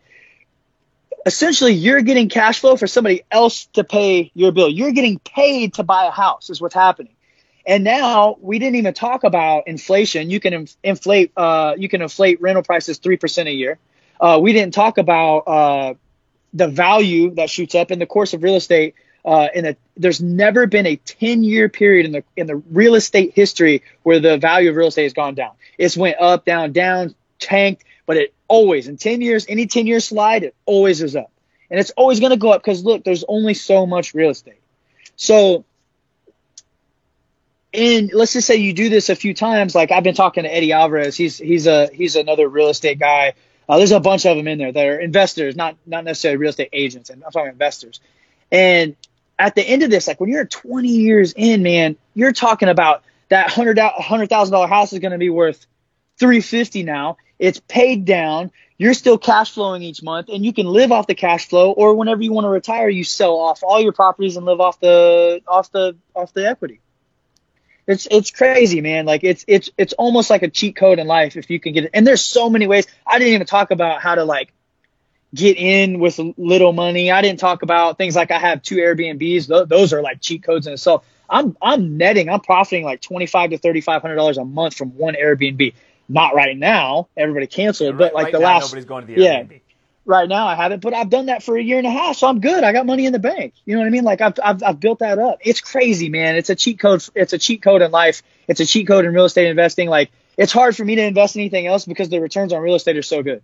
essentially, you're getting cash flow for somebody else to pay your bill. You're getting paid to buy a house. Is what's happening. And now we didn't even talk about inflation. You can inflate, uh, you can inflate rental prices 3% a year. Uh, we didn't talk about, uh, the value that shoots up in the course of real estate. Uh, in a, there's never been a 10 year period in the, in the real estate history where the value of real estate has gone down. It's went up, down, down, tanked, but it always, in 10 years, any 10 year slide, it always is up. And it's always going to go up because look, there's only so much real estate. So and let's just say you do this a few times. Like I've been talking to Eddie Alvarez. He's he's a he's another real estate guy. Uh, there's a bunch of them in there that are investors, not not necessarily real estate agents. And I'm talking investors. And at the end of this, like when you're 20 years in, man, you're talking about that hundred hundred thousand dollar house is going to be worth 350 now. It's paid down. You're still cash flowing each month, and you can live off the cash flow. Or whenever you want to retire, you sell off all your properties and live off the off the off the equity. It's it's crazy, man. Like it's it's it's almost like a cheat code in life if you can get it. And there's so many ways. I didn't even talk about how to like get in with little money. I didn't talk about things like I have two Airbnbs. Th- those are like cheat codes in itself. I'm I'm netting. I'm profiting like twenty five to thirty five hundred dollars a month from one Airbnb. Not right now. Everybody canceled, yeah, right, but like right the last nobody's going to the Airbnb. Yeah, right now I haven't, but I've done that for a year and a half, so I'm good. I got money in the bank. You know what I mean? Like I've I've, I've built that up. It's crazy, man. It's a cheat code. It's a cheat code in life. It's a cheat code in real estate investing. Like it's hard for me to invest anything else because the returns on real estate are so good.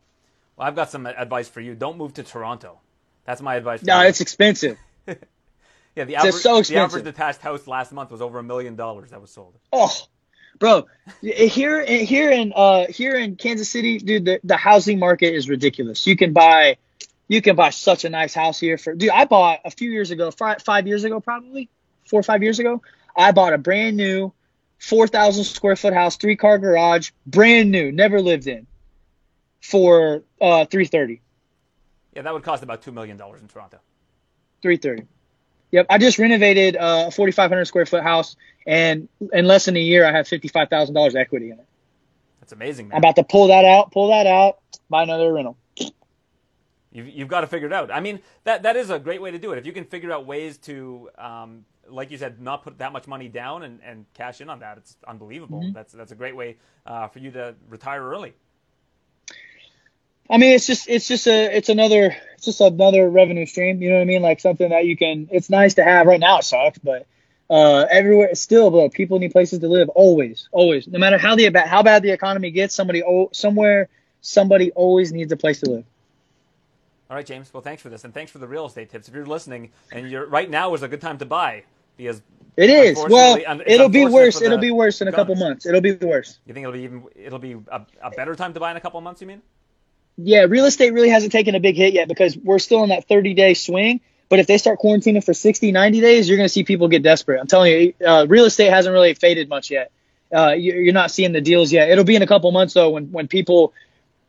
Well, I've got some advice for you. Don't move to Toronto. That's my advice. no, you. it's expensive. *laughs* yeah, the average, so the average detached house last month was over a million dollars that was sold. Oh, bro here here in uh here in kansas city dude the, the housing market is ridiculous you can buy you can buy such a nice house here for dude i bought a few years ago five, five years ago probably four or five years ago i bought a brand new 4000 square foot house three car garage brand new never lived in for uh 330 yeah that would cost about two million dollars in toronto 330 Yep, I just renovated uh, a 4,500 square foot house, and in less than a year, I have $55,000 equity in it. That's amazing, man. I'm about to pull that out, pull that out, buy another rental. You've, you've got to figure it out. I mean, that that is a great way to do it. If you can figure out ways to, um, like you said, not put that much money down and, and cash in on that, it's unbelievable. Mm-hmm. That's that's a great way uh, for you to retire early. I mean, it's just it's just a it's another it's just another revenue stream. You know what I mean? Like something that you can. It's nice to have. Right now, it sucks, but uh, everywhere still, but people need places to live. Always, always. No matter how the how bad the economy gets, somebody somewhere somebody always needs a place to live. All right, James. Well, thanks for this, and thanks for the real estate tips. If you're listening, and you're right now is a good time to buy because it is. Well, it'll be worse. It'll be worse in a couple months. It'll be worse. You think it'll be even? It'll be a, a better time to buy in a couple months. You mean? Yeah, real estate really hasn't taken a big hit yet because we're still in that 30 day swing. But if they start quarantining for 60, 90 days, you're going to see people get desperate. I'm telling you, uh, real estate hasn't really faded much yet. Uh, you're not seeing the deals yet. It'll be in a couple months though when when people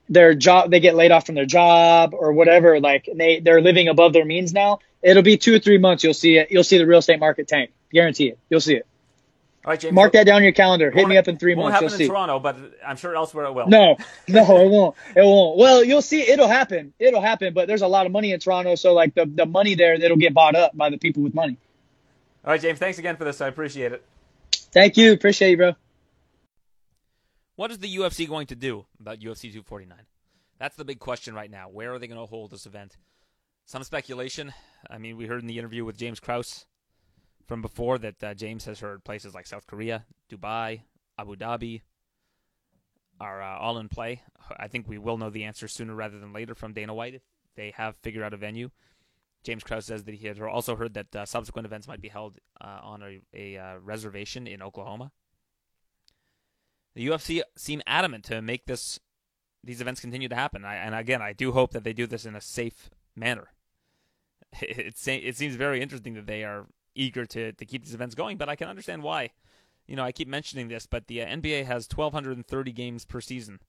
their job they get laid off from their job or whatever like they they're living above their means now. It'll be two or three months. You'll see it. You'll see the real estate market tank. Guarantee it. You'll see it. All right, James. Mark that down on your calendar. Hit me up in three won't months. happen You'll in see. Toronto, but I'm sure elsewhere it will. No, *laughs* no, it won't. It won't. Well, you'll see. It'll happen. It'll happen. But there's a lot of money in Toronto, so like the the money there, it'll get bought up by the people with money. All right, James. Thanks again for this. I appreciate it. Thank you. Appreciate you, bro. What is the UFC going to do about UFC 249? That's the big question right now. Where are they going to hold this event? Some speculation. I mean, we heard in the interview with James Krause from before that uh, James has heard places like South Korea, Dubai, Abu Dhabi are uh, all in play. I think we will know the answer sooner rather than later from Dana White if they have figured out a venue. James Krause says that he had also heard that uh, subsequent events might be held uh, on a, a uh, reservation in Oklahoma. The UFC seem adamant to make this these events continue to happen. I, and again, I do hope that they do this in a safe manner. *laughs* It, it, it seems very interesting that they are eager to, to keep these events going, but I can understand why. You know, I keep mentioning this, but the uh, NBA has 1,230 games per season.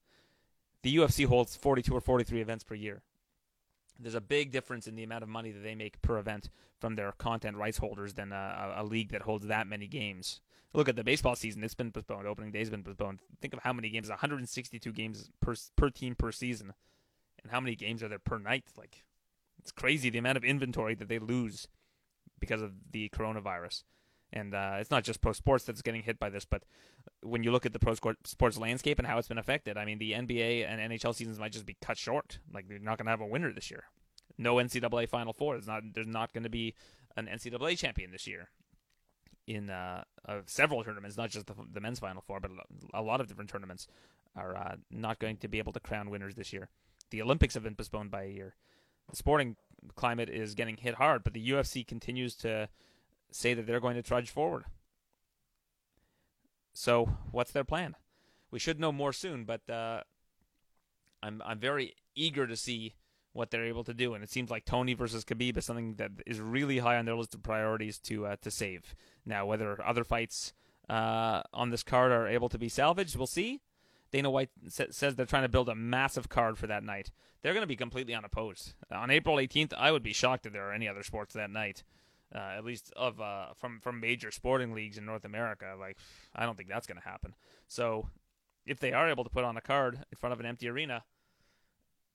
The UFC holds 42 or 43 events per year. There's a big difference in the amount of money that they make per event from their content rights holders than a, a league that holds that many games. Look at the baseball season; it's been postponed. Opening day's been postponed. Think of how many games: 162 games per per team per season, and how many games are there per night? Like, it's crazy the amount of inventory that they lose because of the coronavirus. And uh, it's not just pro sports that's getting hit by this, but when you look at the pro sports landscape and how it's been affected, I mean, the NBA and NHL seasons might just be cut short. Like they're not going to have a winner this year. No NCAA Final Four. There's not. There's not going to be an NCAA champion this year in uh, uh, several tournaments, not just the, the, men's Final Four, but a lot of different tournaments are uh, not going to be able to crown winners this year. The Olympics have been postponed by a year. The sporting climate is getting hit hard, but the UFC continues to say that they're going to trudge forward. So, what's their plan? We should know more soon, but uh, I'm I'm very eager to see what they're able to do. And it seems like Tony versus Khabib is something that is really high on their list of priorities to uh, to save. Now, whether other fights uh, on this card are able to be salvaged, we'll see. Dana White sa- says they're trying to build a massive card for that night. They're going to be completely unopposed on April 18th. I would be shocked if there are any other sports that night. Uh, at least of uh, from from major sporting leagues in North America, like I don't think that's going to happen. So, if they are able to put on a card in front of an empty arena,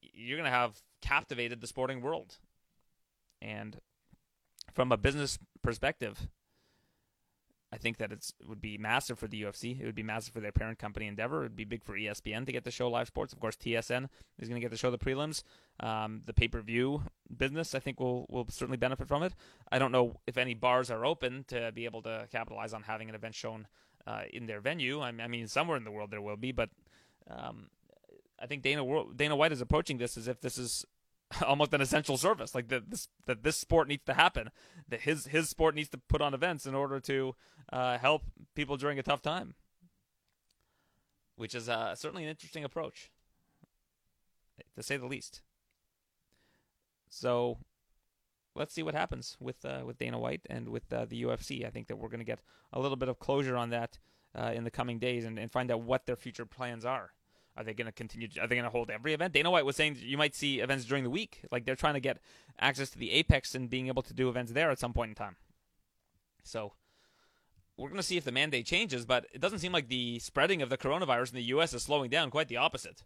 you're going to have captivated the sporting world. And from a business perspective, I think that it would be massive for the UFC. It would be massive for their parent company Endeavor. It would be big for ESPN to get to show live sports. Of course, TSN is going to get to show the prelims. Um, the pay per view business, I think, will will certainly benefit from it. I don't know if any bars are open to be able to capitalize on having an event shown uh, in their venue. I mean, somewhere in the world there will be, but um, I think Dana Dana White is approaching this as if this is *laughs* almost an essential service, like that this that this sport needs to happen, that his his sport needs to put on events in order to uh, help people during a tough time, which is uh, certainly an interesting approach, to say the least. So, let's see what happens with uh, with Dana White and with uh, the UFC. I think that we're going to get a little bit of closure on that uh, in the coming days and, and find out what their future plans are. Are they going to continue? Are they going to hold every event? Dana White was saying you might see events during the week. Like they're trying to get access to the Apex and being able to do events there at some point in time. So we're going to see if the mandate changes, but it doesn't seem like the spreading of the coronavirus in the U.S. is slowing down. Quite the opposite.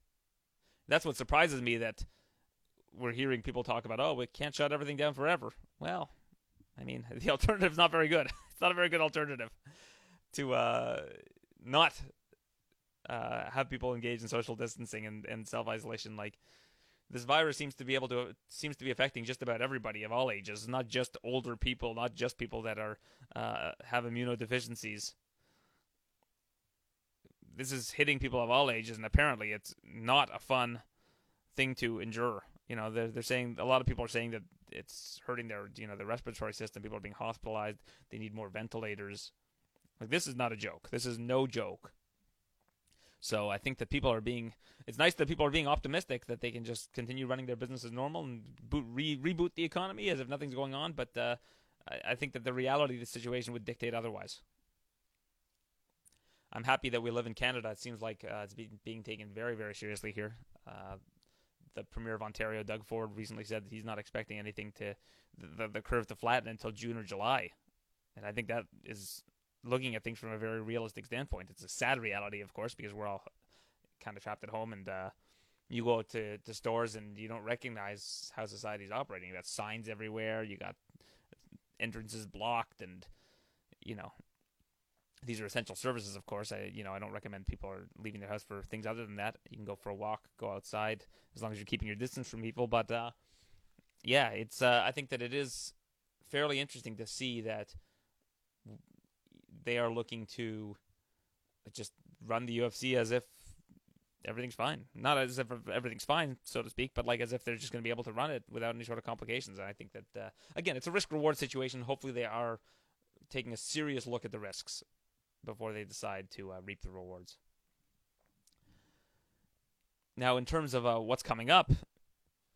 That's what surprises me that we're hearing people talk about, oh, we can't shut everything down forever. Well, I mean, *laughs* the alternative's not very good. *laughs* it's not a very good alternative to uh, not uh, have people engage in social distancing and, and self isolation. Like this virus seems to be able to seems to be affecting just about everybody of all ages, not just older people, not just people that are uh, have immunodeficiencies. This is hitting people of all ages, and apparently, it's not a fun thing to endure. You know, they're they're saying a lot of people are saying that it's hurting their you know their respiratory system. People are being hospitalized. They need more ventilators. Like this is not a joke. This is no joke. So I think that people are being. It's nice that people are being optimistic that they can just continue running their business as normal and boot, re, reboot the economy as if nothing's going on. But uh, I, I, think that the reality of the situation would dictate otherwise. I'm happy that we live in Canada. It seems like uh, it's being, being taken very, very seriously here. Uh, the Premier of Ontario, Doug Ford, recently said that he's not expecting anything to the, the curve to flatten until June or July, and I think that is looking at things from a very realistic standpoint. It's a sad reality, of course, because we're all kind of trapped at home and uh, you go to, to stores and you don't recognize how society's operating. You got signs everywhere, you got entrances blocked, and you know these are essential services. Of course, I you know I don't recommend people are leaving their house for things other than that. You can go for a walk, go outside, as long as you're keeping your distance from people. But uh, yeah, it's uh, I think that it is fairly interesting to see that they are looking to just run the UFC as if everything's fine. Not as if everything's fine, so to speak, but like as if they're just going to be able to run it without any sort of complications. And I think that uh, again, it's a risk reward situation. Hopefully, they are taking a serious look at the risks before they decide to uh, reap the rewards. Now, in terms of uh, what's coming up,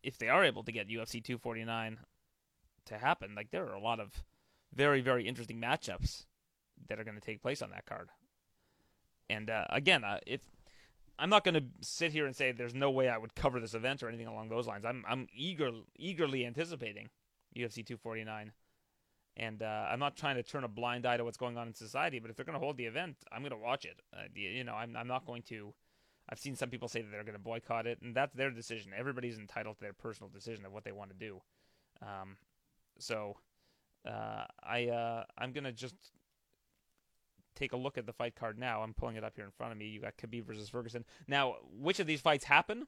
if they are able to get UFC 249 to happen, like there are a lot of very, very interesting matchups that are going to take place on that card. And uh, again, uh, if I'm not going to sit here and say there's no way I would cover this event or anything along those lines. I'm I'm eager eagerly anticipating UFC 249, and uh, I'm not trying to turn a blind eye to what's going on in society. But if they're going to hold the event, I'm going to watch it. Uh, you know, I'm I'm not going to. I've seen some people say that they're going to boycott it, and that's their decision. Everybody's entitled to their personal decision of what they want to do. Um, so uh, I uh, I'm going to just take a look at the fight card now. I'm pulling it up here in front of me. You got Khabib versus Ferguson. Now, which of these fights happen?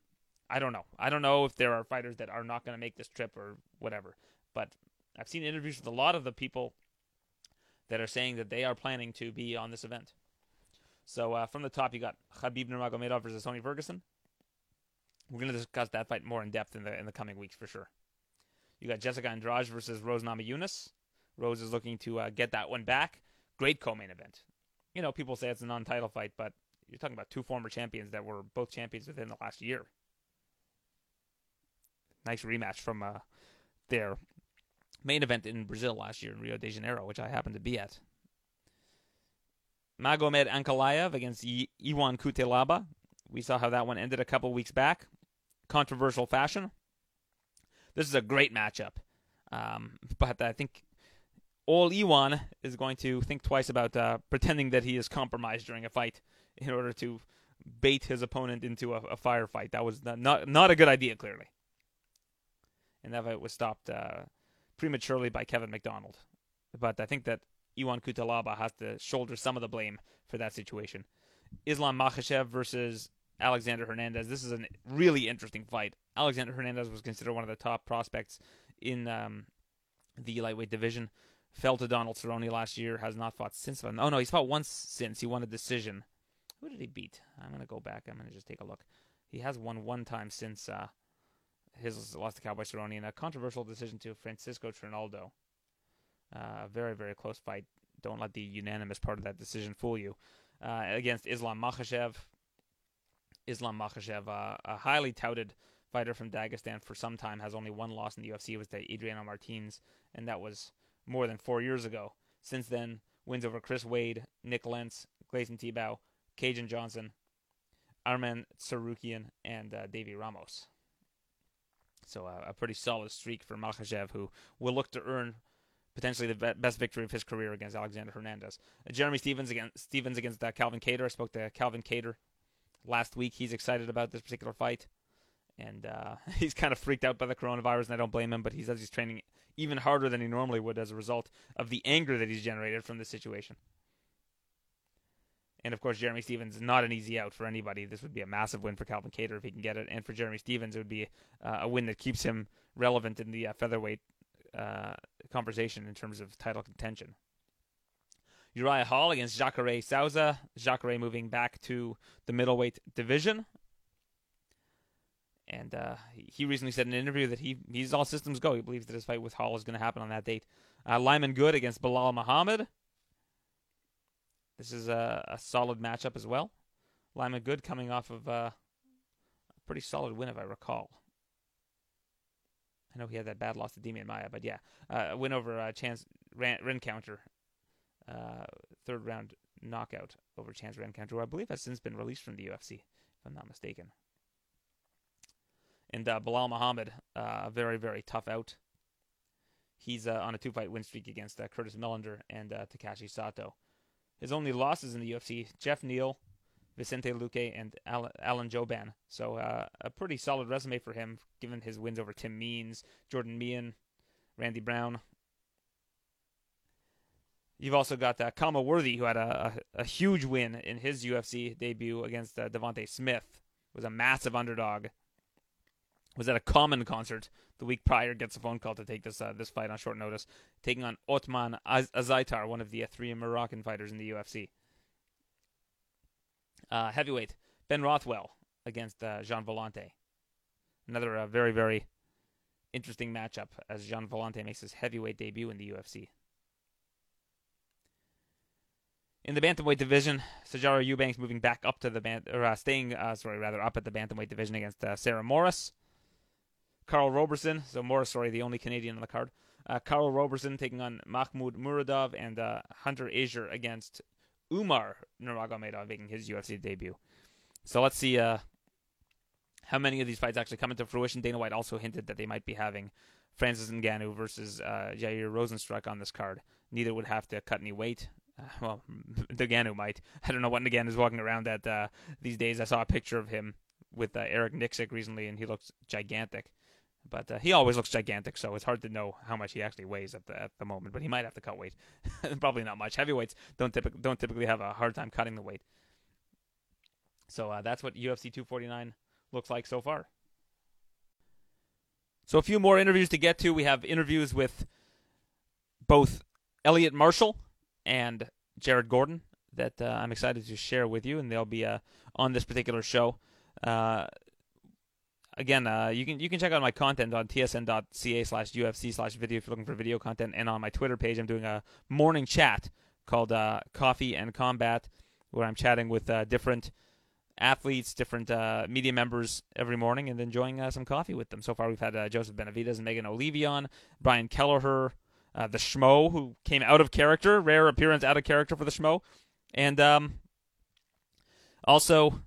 I don't know. I don't know if there are fighters that are not going to make this trip or whatever. But I've seen interviews with a lot of the people that are saying that they are planning to be on this event. So uh, from the top, you got Khabib Nurmagomedov versus Tony Ferguson. We're going to discuss that fight more in depth in the in the coming weeks for sure. You got Jessica Andrade versus Rose Namajunas. Rose is looking to uh, get that one back. Great co-main event you know, people say it's a non-title fight, but you're talking about two former champions that were both champions within the last year. Nice rematch from uh, their main event in Brazil last year in Rio de Janeiro, which I happened to be at. Magomed Ankalaev against I- Ion Cutelaba. We saw how that one ended a couple weeks back. Controversial fashion. This is a great matchup. Um, *laughs* but I think all Ion is going to think twice about uh, pretending that he is compromised during a fight in order to bait his opponent into a, a firefight. That was not, not, a good idea, clearly. And that fight was stopped uh, prematurely by Kevin McDonald. But I think that Ion Cutelaba has to shoulder some of the blame for that situation. Islam Makhachev versus Alexander Hernandez. This is a really interesting fight. Alexander Hernandez was considered one of the top prospects in um, the lightweight division fell to Donald Cerrone last year, has not fought since. Oh no, he's fought once since. He won a decision. Who did he beat? I'm gonna go back. I'm gonna just take a look. He has won one time since uh, his lost to Cowboy Cerrone in a controversial decision to Francisco Trinaldo. Uh, very very close fight. Don't let the unanimous part of that decision fool you. Uh, against Islam Makhachev. Islam Makhachev, uh, a highly touted fighter from Dagestan for some time, has only one loss in the UFC. It was to Adriano Martins, and that was more than four years ago. Since then, wins over Chris Wade, Nik Lentz, Gleison Tibau, Kajan Johnson, Arman Tsarukyan, and uh, Davy Ramos. So uh, a pretty solid streak for Makhachev, who will look to earn potentially the best victory of his career against Alexander Hernandez. Uh, Jeremy Stephens against Stephens against uh, Calvin Kattar. I spoke to Calvin Kattar last week. He's excited about this particular fight, and uh, *laughs* he's kind of freaked out by the coronavirus, and I don't blame him. But he says he's training even harder than he normally would as a result of the anger that he's generated from this situation. And of course, Jeremy Stephens is not an easy out for anybody. This would be a massive win for Calvin Kattar if he can get it, and for Jeremy Stephens, it would be uh, a win that keeps him relevant in the uh, featherweight uh, conversation in terms of title contention. Uriah Hall against Jacare Souza. Jacare moving back to the middleweight division. And uh, he recently said in an interview that he he's all systems go. He believes that his fight with Hall is going to happen on that date. Uh, Lyman Good against Belal Muhammad. This is a, a, solid matchup as well. Lyman Good coming off of uh, a pretty solid win, if I recall. I know he had that bad loss to Demian Maia, but yeah, uh, win over uh, Chance Ren- Rencountre, uh, third round knockout over Chance Rencountre, who I believe has since been released from the UFC, if I'm not mistaken. And uh, Belal Muhammad, uh, a very, very tough out. He's uh, on a two fight win streak against uh, Curtis Millender and uh, Takashi Sato. His only losses in the UFC: Jeff Neal, Vicente Luque, and Alan Jouban. So uh, a pretty solid resume for him, given his wins over Tim Means, Jordan Mein, Randy Brown. You've also got uh, Khama Worthy, who had a, a, a, huge win in his UFC debut against uh, Devonte Smith. Was a massive underdog. Was at a Common concert the week prior. Gets a phone call to take this uh, this fight on short notice, taking on Othman Az- Azaitar, one of the uh, three Moroccan fighters in the UFC. Uh, heavyweight Ben Rothwell against uh, Gian Villante. Another uh, very very interesting matchup as Gian Villante makes his heavyweight debut in the UFC. In the bantamweight division, Sijara Eubanks moving back up to the bant, or uh, staying, sorry, rather up at the bantamweight division against Sarah Moras. Karl Roberson, so more sorry, the only Canadian on the card. Uh, Karl Roberson taking on Mahmoud Muradov and uh, Hunter Azure against Umar Nurmagomedov making his UFC debut. So let's see uh, how many of these fights actually come into fruition. Dana White also hinted that they might be having Francis Ngannou versus uh, Jair Rozenstruik on this card. Neither would have to cut any weight. Uh, well, *laughs* Ngannou might. I don't know what Ngannou is walking around at uh, these days. I saw a picture of him with uh, Eric Nicksick recently, and he looks gigantic. But uh, he always looks gigantic, so it's hard to know how much he actually weighs at the at the moment. But he might have to cut weight. *laughs* Probably not much. Heavyweights don't typically don't typically have a hard time cutting the weight. So uh, that's what UFC 249 looks like so far. So a few more interviews to get to. We have interviews with both Elliot Marshall and Jared Gordon that uh, I'm excited to share with you, and they'll be uh, on this particular show. Uh, again, uh, you can you can check out my content on tsn.ca slash UFC slash video if you're looking for video content, and on my Twitter page, I'm doing a morning chat called uh, Coffee and Combat, where I'm chatting with uh, different athletes, different media members every morning, and enjoying some coffee with them. So far, we've had Joseph Benavidez and Megan Olivi on, Brian Kelleher uh, the Schmo, who came out of character, rare appearance out of character for the Schmo, and um, also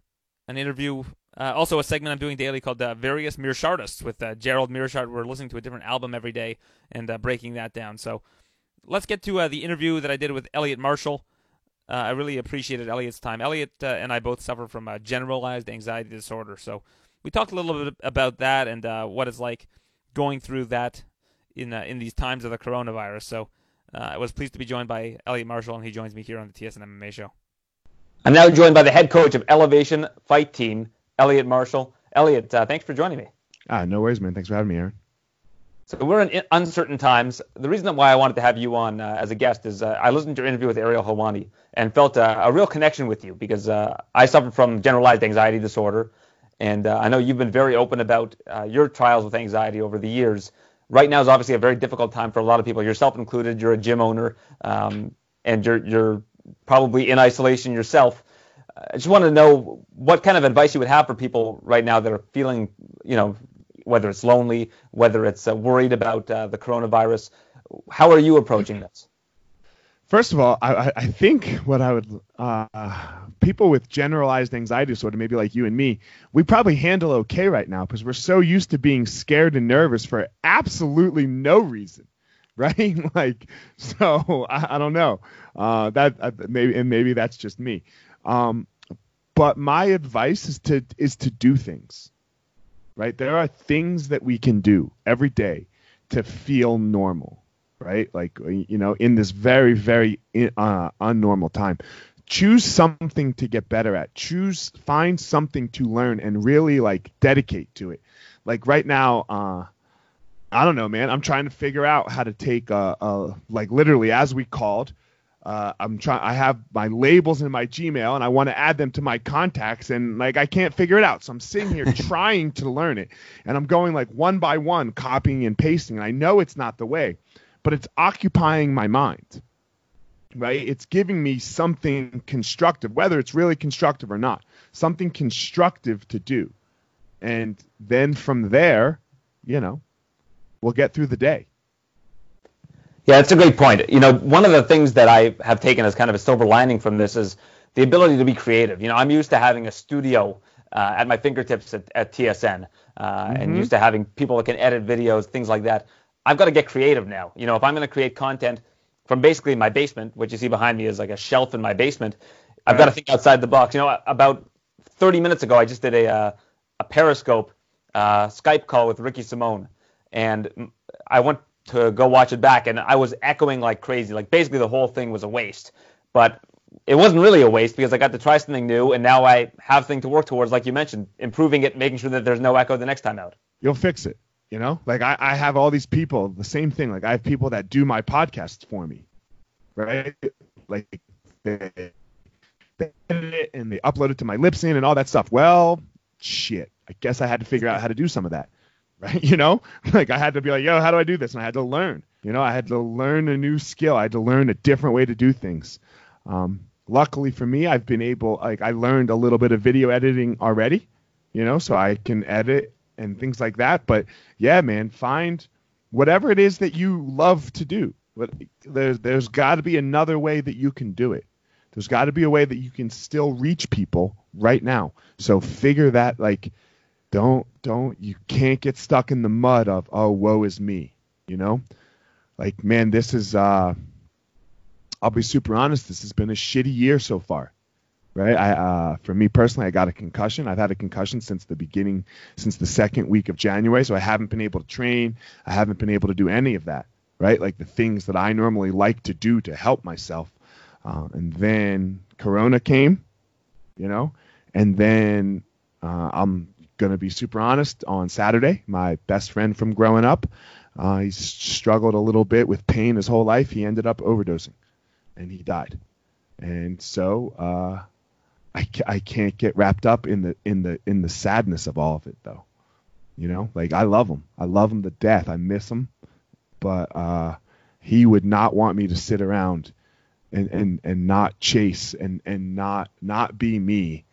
an interview, uh, also a segment I'm doing daily called uh, Various Meerschaertists with uh, Gerald Meerschaert. We're listening to a different album every day and uh, breaking that down. So let's get to uh, the interview that I did with Elliot Marshall. Uh, I really appreciated Elliot's time. Elliot and I both suffer from a generalized anxiety disorder, so we talked a little bit about that and what it's like going through that in in these times of the coronavirus. So I was pleased to be joined by Elliot Marshall, and he joins me here on the TSN MMA show. I'm now joined by the head coach of Elevation Fight Team, Elliot Marshall. Elliot, uh, thanks for joining me. Ah, no worries, man. Thanks for having me, Aaron. So we're in uncertain times. The reason why I wanted to have you on uh, as a guest is uh, I listened to your interview with Ariel Helwani and felt uh, a real connection with you because uh, I suffer from generalized anxiety disorder, and uh, I know you've been very open about uh, your trials with anxiety over the years right now is obviously a very difficult time for a lot of people, yourself included. You're a gym owner, um, and you're you're probably in isolation yourself. I just want to know what kind of advice you would have for people right now that are feeling, you know, whether it's lonely, whether it's uh, worried about uh, the coronavirus. How are you approaching this? First of all, I, I think what I would uh, people with generalized anxiety disorder, maybe like you and me, we probably handle okay right now because we're so used to being scared and nervous for absolutely no reason, *laughs* right? like, so I, I don't know. Uh, that uh, maybe and maybe that's just me. Um, but my advice is to is to do things, right? There are things that we can do every day to feel normal right? Like you know, in this very very uh, unnormal time. Choose something to get better at. Choose find something to learn and really like dedicate to it. Like right now, uh, I don't know, man. I'm trying to figure out how to take uh, uh like literally as we called uh, I'm trying. I have my labels in my Gmail, and I want to add them to my contacts, and like I can't figure it out. So I'm sitting here *laughs* trying to learn it, and I'm going like one by one, copying and pasting. And I know it's not the way, but it's occupying my mind. Right? It's giving me something constructive, whether it's really constructive or not, something constructive to do. And then from there, you know, we'll get through the day. Yeah, that's a great point. You know, one of the things that I have taken as kind of a silver lining from this is the ability to be creative. You know, I'm used to having a studio uh, at my fingertips at, at TSN uh, mm-hmm. and used to having people that can edit videos, things like that. I've got to get creative now. You know, if I'm going to create content from basically my basement. What you see behind me is like a shelf in my basement. I've got to think outside the box. You know, about 30 minutes ago, I just did a uh, a Periscope uh, Skype call with Ricky Simone, and I went to go watch it back, and I was echoing like crazy. Like basically, the whole thing was a waste. But it wasn't really a waste because I got to try something new, and now I have things to work towards, like you mentioned, improving it, making sure that there's no echo the next time out. You'll fix it. You know, like I, I have all these people, the same thing. Like I have people that do my podcasts for me, right? Like they, they edit it and they upload it to my Libsyn and all that stuff. Well, shit. I guess I had to figure out how to do some of that, right? *laughs* You know, like I had to be like, yo, how do I do this? And I had to learn. You know, I had to learn a new skill. I had to learn a different way to do things. Um, luckily for me, I've been able, like, I learned a little bit of video editing already, you know, so I can edit and things like that. But yeah, man, find whatever it is that you love to do. But there's there's got to be another way that you can do it. There's got to be a way that you can still reach people right now. So figure that like don't don't you can't get stuck in the mud of oh woe is me, you know? Like man, this is uh I'll be super honest, this has been a shitty year so far. Right? I uh for me personally, I got a concussion. I've had a concussion since the beginning since the second week of January, so I haven't been able to train. I haven't been able to do any of that, right? Like the things that I normally like to do to help myself. Uh, and then Corona came, you know, and then uh, I'm gonna be super honest. On Saturday, my best friend from growing up, uh, he's struggled a little bit with pain his whole life. He ended up overdosing, and he died. And so uh, I, I can't get wrapped up in the in the in the sadness of all of it, though. You know, like I love him. I love him to death. I miss him, but uh, he would not want me to sit around and and and not chase and and not not be me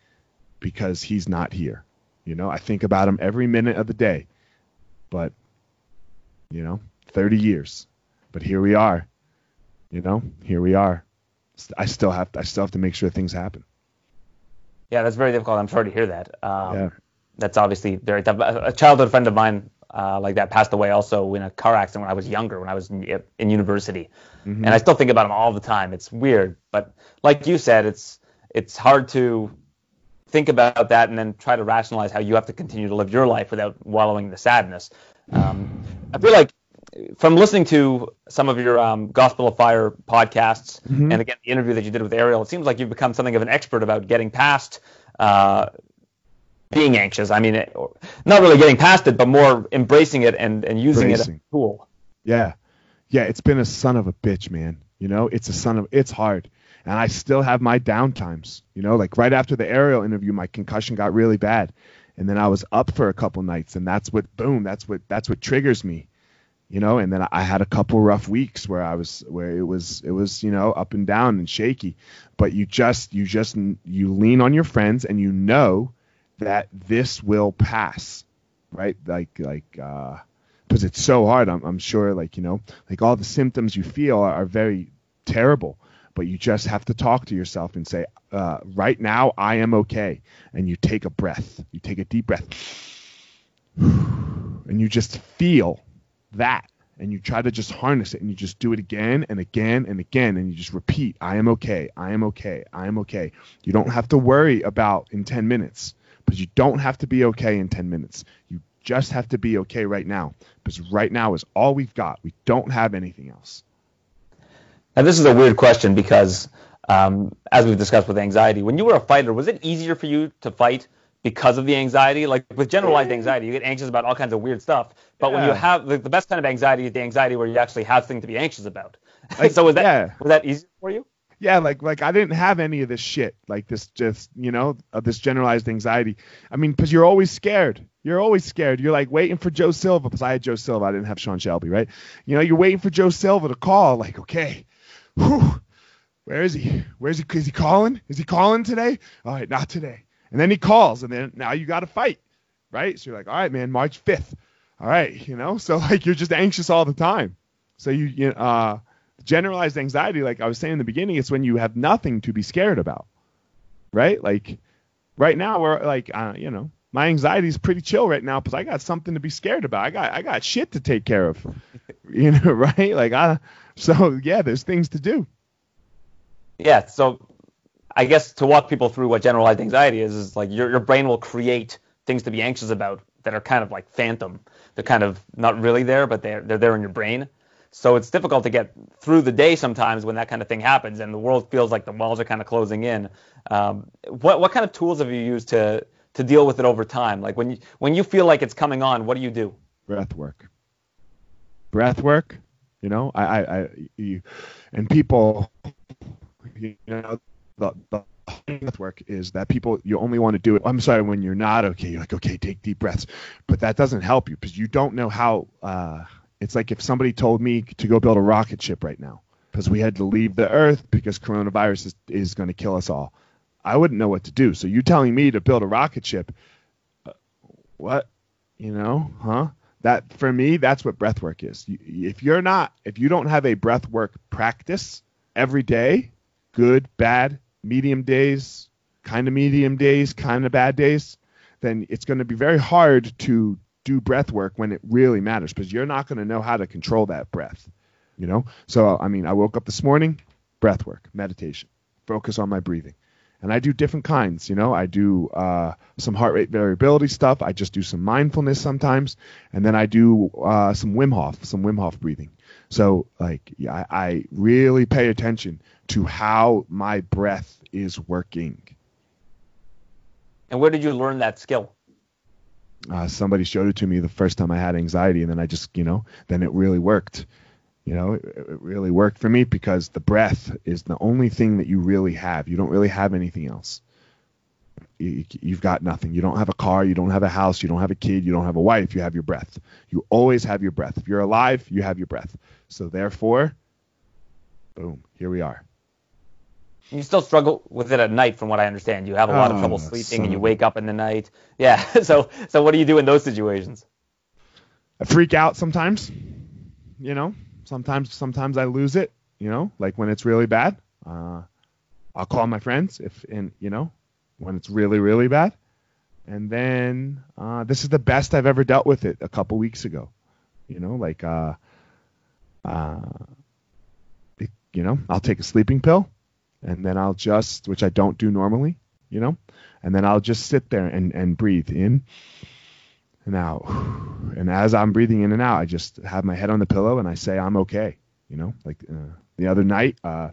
because he's not here. You know, I think about him every minute of the day. But you know, 30 years. But here we are. You know, here we are. I still have to, I still have to make sure things happen. Yeah, that's very difficult. I'm sorry to hear that. Um, yeah. That's obviously very tough. A childhood friend of mine uh, like that passed away also in a car accident when I was younger, when I was in, in university, mm-hmm. and I still think about him all the time. It's weird, but like you said, it's it's hard to think about that and then try to rationalize how you have to continue to live your life without wallowing in the sadness. Um, I feel like from listening to some of your um, Gospel of Fire podcasts mm-hmm. and again the interview that you did with Ariel, it seems like you've become something of an expert about getting past uh, being anxious. I mean, it, not really getting past it, but more embracing it and, and using Embracing. it as a tool. Yeah. Yeah, it's been a son of a bitch, man. You know, it's a son of it's hard. And I still have my down times. You know, like right after the Ariel interview, my concussion got really bad. And then I was up for a couple nights and that's what boom, that's what that's what triggers me. You know, and then I had a couple rough weeks where I was where it was it was, you know, up and down and shaky. But you just you just you lean on your friends and you know that this will pass, right? Like like uh, because it's so hard. I'm, I'm sure like you know like all the symptoms you feel are, are very terrible, but you just have to talk to yourself and say, uh, right now I am okay, and you take a breath, you take a deep breath, *sighs* and you just feel that. And you try to just harness it. And you just do it again and again and again. And you just repeat i am okay. I am okay. I am okay. You don't have to worry about in 10 minutes because you don't have to be okay in 10 minutes. You just have to be okay right now because right now is all we've got. We don't have anything else. And this is a weird question because, um, as we've discussed with anxiety, when you were a fighter, was it easier for you to fight because of the anxiety? Like with generalized anxiety, you get anxious about all kinds of weird stuff. But yeah. when you have the, the, best kind of anxiety is the anxiety where you actually have things to be anxious about. *laughs* Like, so was that yeah. was that easy for you? yeah, like like I didn't have any of this shit, like this just you know of this generalized anxiety. I mean, because you're always scared. You're always scared. You're like waiting for Joe Silva because I had Joe Silva. I didn't have Sean Shelby, right? You know, you're waiting for Joe Silva to call. Like, okay, whew, where is he? Where's he? Is he calling? Is he calling today? All right, not today. And then he calls, and then now you got to fight, right? So you're like, all right, man, March 5th. All right, you know, so *laughs* like you're just anxious all the time. So you, you uh, generalized anxiety, like I was saying in the beginning, it's when you have nothing to be scared about, right? Like right now, we're like, uh, you know, my anxiety is pretty chill right now because I got something to be scared about. I got I got shit to take care of, *laughs* you know, *laughs* right? Like I, so yeah, there's things to do. Yeah. So I guess to walk people through what generalized anxiety is, is like your, your brain will create things to be anxious about that are kind of like phantom. They're kind of not really there, but they're, they're there in your brain. So it's difficult to get through the day sometimes when that kind of thing happens and the world feels like the walls are kind of closing in. Um, what, what kind of tools have you used to, to deal with it over time? Like when you, when you feel like it's coming on, what do you do? Breath work. Breath work. You know, I, I, I you, and people, you know, the, the work is that people you only want to do it. I'm sorry when you're not okay. You're like okay, take deep breaths, but that doesn't help you because you don't know how. Uh, it's like if somebody told me to go build a rocket ship right now because we had to leave the Earth because coronavirus is, is going to kill us all. I wouldn't know what to do. So you telling me to build a rocket ship? Uh, what? You know, huh? That for me, that's what breath work is. if you're not, if you don't have a breath work practice every day, good, bad, medium days, kind of medium days, kind of bad days, then it's going to be very hard to do breath work when it really matters because you're not going to know how to control that breath. You know? So, I mean, I woke up this morning, breath work, meditation, focus on my breathing. And I do different kinds, you know. I do uh, some heart rate variability stuff. I just do some mindfulness sometimes, and then I do uh, some Wim Hof, some Wim Hof breathing. So, like, I, I really pay attention to how my breath is working. And where did you learn that skill? Uh, somebody showed it to me the first time I had anxiety, and then I just, you know, then it really worked. You know, it, it really worked for me because the breath is the only thing that you really have. You don't really have anything else. You, you've got nothing. You don't have a car. You don't have a house. You don't have a kid. You don't have a wife. You have your breath. You always have your breath. If you're alive, you have your breath. So therefore, boom, here we are. You still struggle with it at night, from what I understand. You have a lot of oh, trouble oh, sleeping, and you wake up in the night. Yeah. *laughs* So, so what do you do in those situations? I freak out sometimes. You know, sometimes, sometimes I lose it. You know, like when it's really bad. Uh, I'll call my friends if, and you know, when it's really, really bad. And then uh, this is the best I've ever dealt with it. A couple weeks ago. You know, like, uh, uh, it, you know, I'll take a sleeping pill and then I'll just, which I don't do normally, you know, and then I'll just sit there and, and breathe in and out. *sighs* And as I'm breathing in and out, I just have my head on the pillow and I say, I'm okay. You know, like uh, the other night, uh,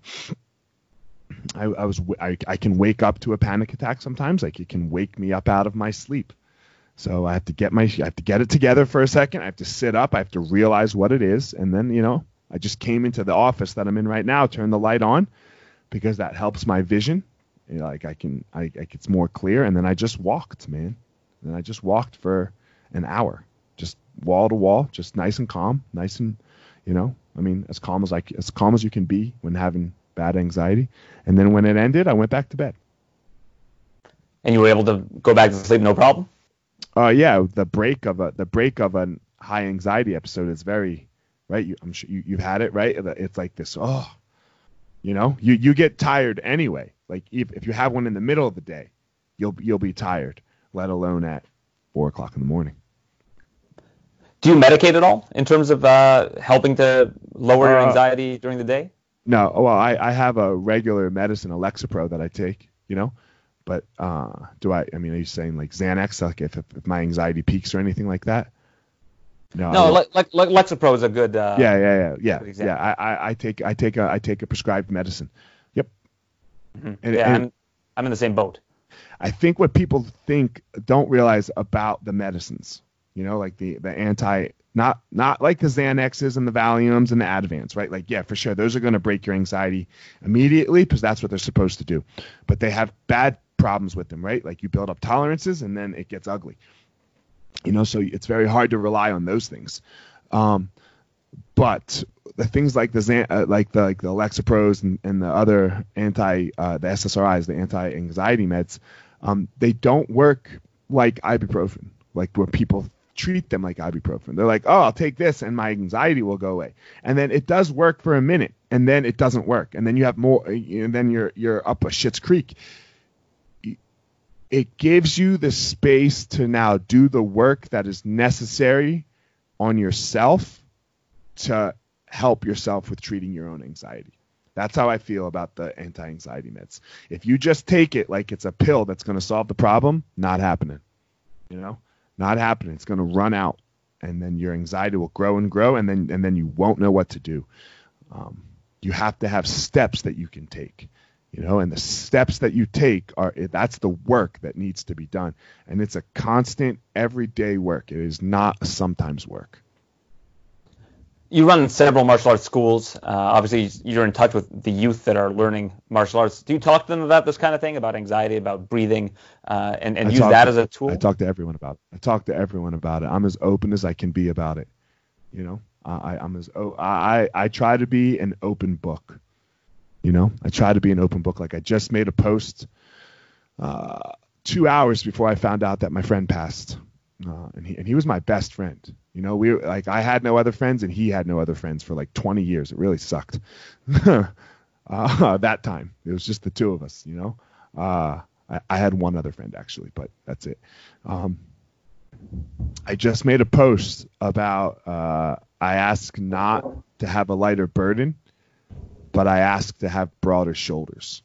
*sniffs* I, I, was, I, I can wake up to a panic attack sometimes. Like it can wake me up out of my sleep. So I have to get my, I have to get it together for a second. I have to sit up. I have to realize what it is. And then, you know, I just came into the office that I'm in right now, turn the light on, because that helps my vision. You know, like I can, I, I it's more clear. And then I just walked, man. And I just walked for an hour, just wall to wall, just nice and calm, nice and, you know, I mean, as calm as I, as calm as you can be when having bad anxiety. And then when it ended, I went back to bed. And you were able to go back to sleep, no problem. Uh, yeah, the break of a the break of a high anxiety episode is very right. You, I'm sure you, you've had it, right? It's like this. Oh, you know, you you get tired anyway. Like if, if you have one in the middle of the day, you'll you'll be tired, let alone at four o'clock in the morning. Do you medicate at all in terms of uh, helping to lower your uh, anxiety during the day? No. Well, I, I have a regular medicine, Lexapro, that I take. You know, but uh, do I? I mean, are you saying like Xanax, like if, if, if my anxiety peaks or anything like that? No, no, like like like Lexapro is a good. Uh, yeah, yeah, yeah, yeah, yeah. I, I, I take I take a I take a prescribed medicine. Yep. Mm-hmm. And, yeah, and I'm, I'm in the same boat. I think what people think don't realize about the medicines, you know, like the the anti not not like the Xanaxes and the Valiums and the Ativan's, right? Like yeah, for sure, those are going to break your anxiety immediately because that's what they're supposed to do. But they have bad problems with them, right? Like you build up tolerances and then it gets ugly. You know, so it's very hard to rely on those things. Um, but the things like the uh, like the like the Lexapros and, and the other anti uh, the SSRIs, the anti-anxiety meds, um, they don't work like ibuprofen, like where people treat them like ibuprofen. They're like, oh, I'll take this and my anxiety will go away, and then it does work for a minute, and then it doesn't work, and then you have more, and then you're you're up a shit's creek it gives you the space to now do the work that is necessary on yourself to help yourself with treating your own anxiety. That's how I feel about the anti-anxiety meds. If you just take it like it's a pill that's going to solve the problem, not happening. You know, not happening. It's going to run out, and then your anxiety will grow and grow, and then and then you won't know what to do. Um, you have to have steps that you can take you know and the steps that you take are that's the work that needs to be done and it's a constant everyday work it is not sometimes work you run several martial arts schools. Uh, obviously, you're in touch with the youth that are learning martial arts. Do you talk to them about this kind of thing, about anxiety, about breathing, uh, and, and use that to, as a tool? I talk to everyone about it. I talk to everyone about it. I'm as open as I can be about it. You know, I, I'm as oh, I I try to be an open book. You know, I try to be an open book. Like I just made a post uh, two hours before I found out that my friend passed, uh, and he and he was my best friend you know, we like I had no other friends and he had no other friends for like 20 years. It really sucked. *laughs* uh, that time it was just the two of us. You know, uh, I, I, had one other friend actually, but that's it. Um, I just made a post about uh, I ask not to have a lighter burden, but I ask to have broader shoulders.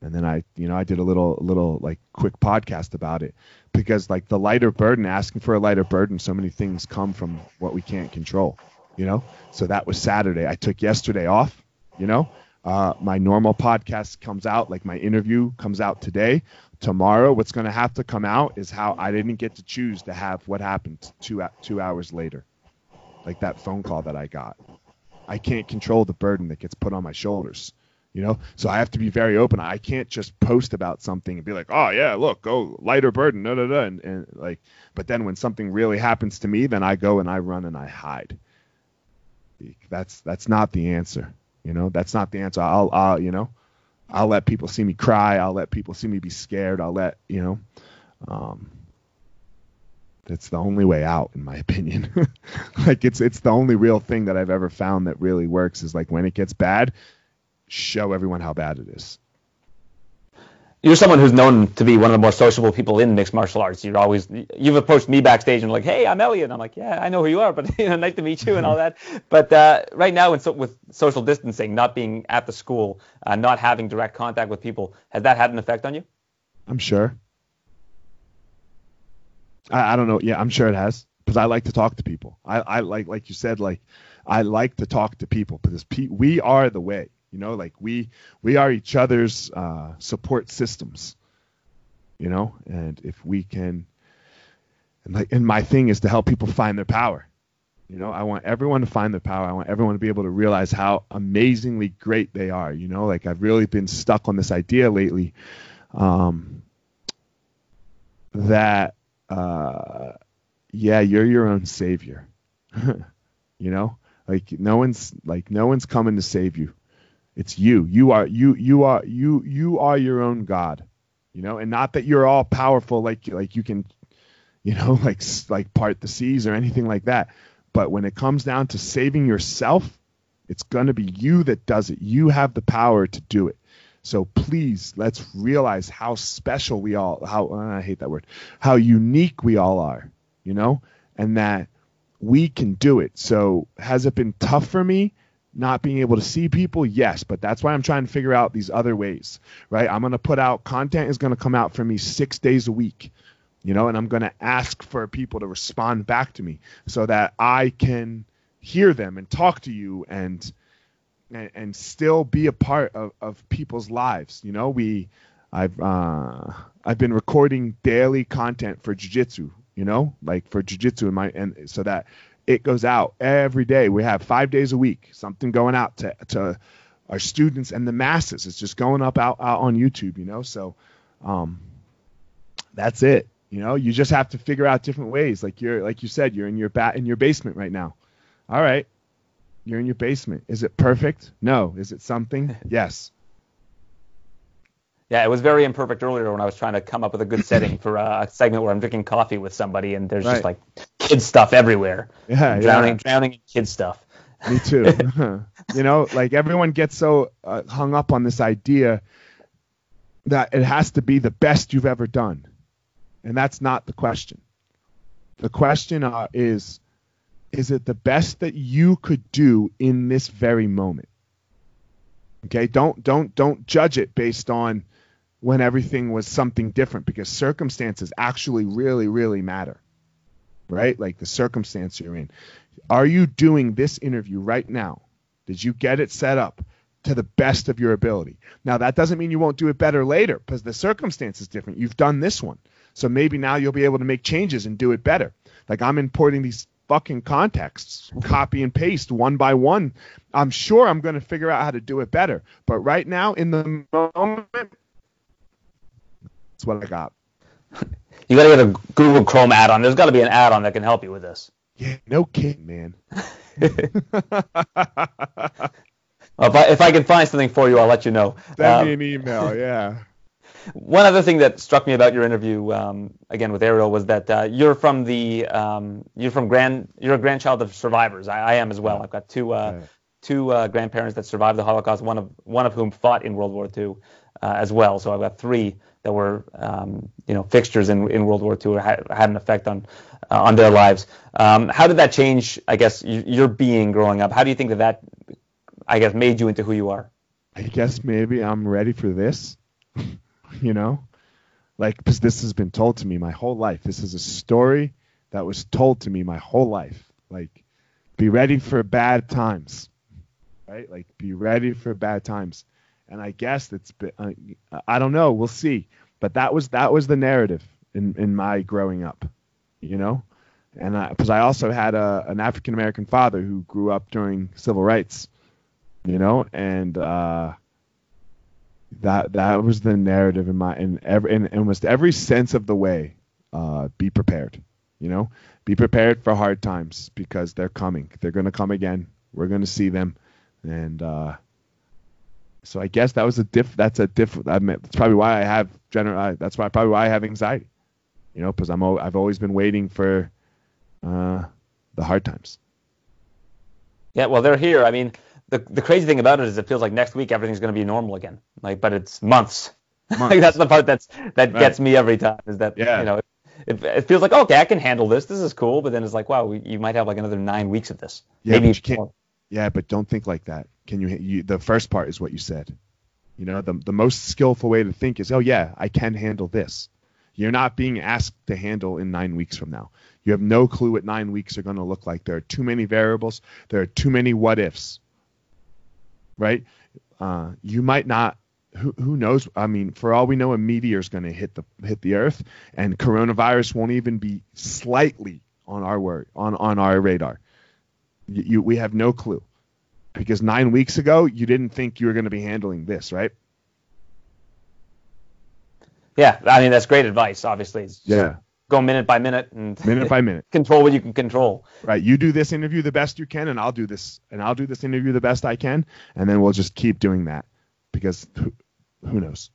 And then I, you know, I did a little, little like quick podcast about it because like the lighter burden, asking for a lighter burden, so many things come from what we can't control, you know? So that was Saturday. I took yesterday off, you know? Uh, my normal podcast comes out, like my interview comes out today. Tomorrow, what's going to have to come out is how I didn't get to choose to have what happened two two hours later, like that phone call that I got. I can't control the burden that gets put on my shoulders you know? So i have to be very open. I can't just post about something and be like oh yeah look go lighter burden da, da, da, and, and like but then when something really happens to me then i go and i run and i hide. That's that's not the answer you know? That's not the answer. I'll i'll you know i'll let people see me cry. I'll let people see me be scared. I'll let you know um that's the only way out in my *laughs* opinion. *laughs* Like it's it's the only real thing that i've ever found that really works is like when it gets bad show everyone how bad it is. You're someone who's known to be one of the more sociable people in mixed martial arts. You're always you've approached me backstage and like, hey, I'm Elliot. And I'm like, yeah, I know who you are, but *laughs* you know, nice to meet you and all that. But uh, right now, so, with social distancing, not being at the school, uh, not having direct contact with people, has that had an effect on you? I'm sure. I, I don't know. Yeah, I'm sure it has because I like to talk to people. I, I like, like you said, like I like to talk to people because pe- we are the way. You know, like we we are each other's uh, support systems. You know, and if we can, and like, and my thing is to help people find their power. You know, I want everyone to find their power. I want everyone to be able to realize how amazingly great they are. You know, like I've really been stuck on this idea lately um, that, uh, yeah, you're your own savior. *laughs* you know, like no one's like no one's coming to save you. It's you. You are you you are you you are your own God. You know, and not that you're all powerful like like you can you know, *laughs* like like part the seas or anything like that. But when it comes down to saving yourself, it's going to be you that does it. You have the power to do it. So please, let's realize how special we all how uh, I hate that word. How unique we all are, you know? And that we can do it. So has it been tough for me? Not being able to see people yes but that's why i'm trying to figure out these other ways right? I'm going to put out content is going to come out for me six days a week you know and i'm going to ask for people to respond back to me so that i can hear them and talk to you and and, and still be a part of, of people's lives you know? We i've uh i've been recording daily content for jiu-jitsu you know? Like for jiu-jitsu in my and so that it goes out every day. We have five days a week, something going out to, to our students and the masses. It's just going up out, out on YouTube, you know? So, um, that's it. You know, you just have to figure out different ways. Like you're, like you said, you're in your bat in your basement right now. All right. You're in your basement. Is it perfect? No. Is it something? *laughs* yes. Yeah, it was very imperfect earlier when I was trying to come up with a good setting for a segment where I'm drinking coffee with somebody and there's right. just like kid stuff everywhere. Yeah, drowning, yeah. drowning in kid stuff. Me too. *laughs* *laughs* you know, like everyone gets so uh, hung up on this idea that it has to be the best you've ever done, and that's not the question. The question uh, is, is it the best that you could do in this very moment? Okay, don't don't don't judge it based on when everything was something different because circumstances actually really really matter. Right? Like the circumstance you're in. Are you doing this interview right now? Did you get it set up to the best of your ability? Now that doesn't mean you won't do it better later because the circumstance is different. You've done this one. So maybe now you'll be able to make changes and do it better. Like I'm importing these fucking contexts, copy and paste one by one. I'm sure I'm going to figure out how to do it better. But right now, in the moment, that's what I got. You got to get a Google Chrome add-on. There's got to be an add-on that can help you with this. Yeah, no kidding, man. Well, *laughs* if I, if I can find something for you, I'll let you know. Send Um, me an email. *laughs* Yeah. One other thing that struck me about your interview, um, again with Ariel, was that uh, you're from the um, you're from grand you're a grandchild of survivors. I, I am as well. I've got two uh, Yeah. two uh, grandparents that survived the Holocaust. One of one of whom fought in World War II uh, as well. So I've got three that were um, you know fixtures in, in World War II had, had an effect on uh, on their lives. Um, how did that change? I guess your being growing up. How do you think that that I guess made you into who you are? I guess maybe I'm ready for this. *laughs* you know, like because this has been told to me my whole life. This is a story that was told to me my whole life. Like, be ready for bad times, right? Like, be ready for bad times. And I guess it's been, uh, I don't know. We'll see. But that was that was the narrative in in my growing up, you know. And because I, also had a, an African American father who grew up during civil rights, you know, and uh, that that was the narrative in my in every in almost every sense of the way. Uh, be prepared, you know, be prepared for hard times because they're coming. They're to come again. We're to see them, and uh, so I guess that was a diff. That's a diff. I mean, that's probably why I have general. That's why probably why I have anxiety, you know, because I'm I've always been waiting for uh, the hard times. Yeah, well, they're here. I mean, the the crazy thing about it is it feels like next week everything's going to be normal again. Like, but it's months. *laughs* like that's the part that's that Right. gets me every time. Is that Yeah. you know, it, it feels like okay, I can handle this. This is cool. But then it's like, wow, we, you might have like another nine weeks of this. Yeah, Maybe but Yeah, but don't think like that. Can you, you? The first part is what you said. You know, the the most skillful way to think is, oh yeah, I can handle this. You're not being asked to handle in nine weeks from now. You have no clue what nine weeks are going to look like. There are too many variables. There are too many what ifs. Right? Uh, you might not. Who, who knows? I mean, for all we know, a meteor is going to hit the hit the Earth, and coronavirus won't even be slightly on our word on on our radar. You, you we have no clue because nine weeks ago you didn't think you were going to be handling this, right? Yeah, I mean that's great advice. Obviously, Yeah, Go minute by minute and minute by minute, *laughs* control what you can control. right? You do this interview the best you can, and I'll do this, and I'll do this interview the best I can, and then we'll just keep doing that because who, who knows?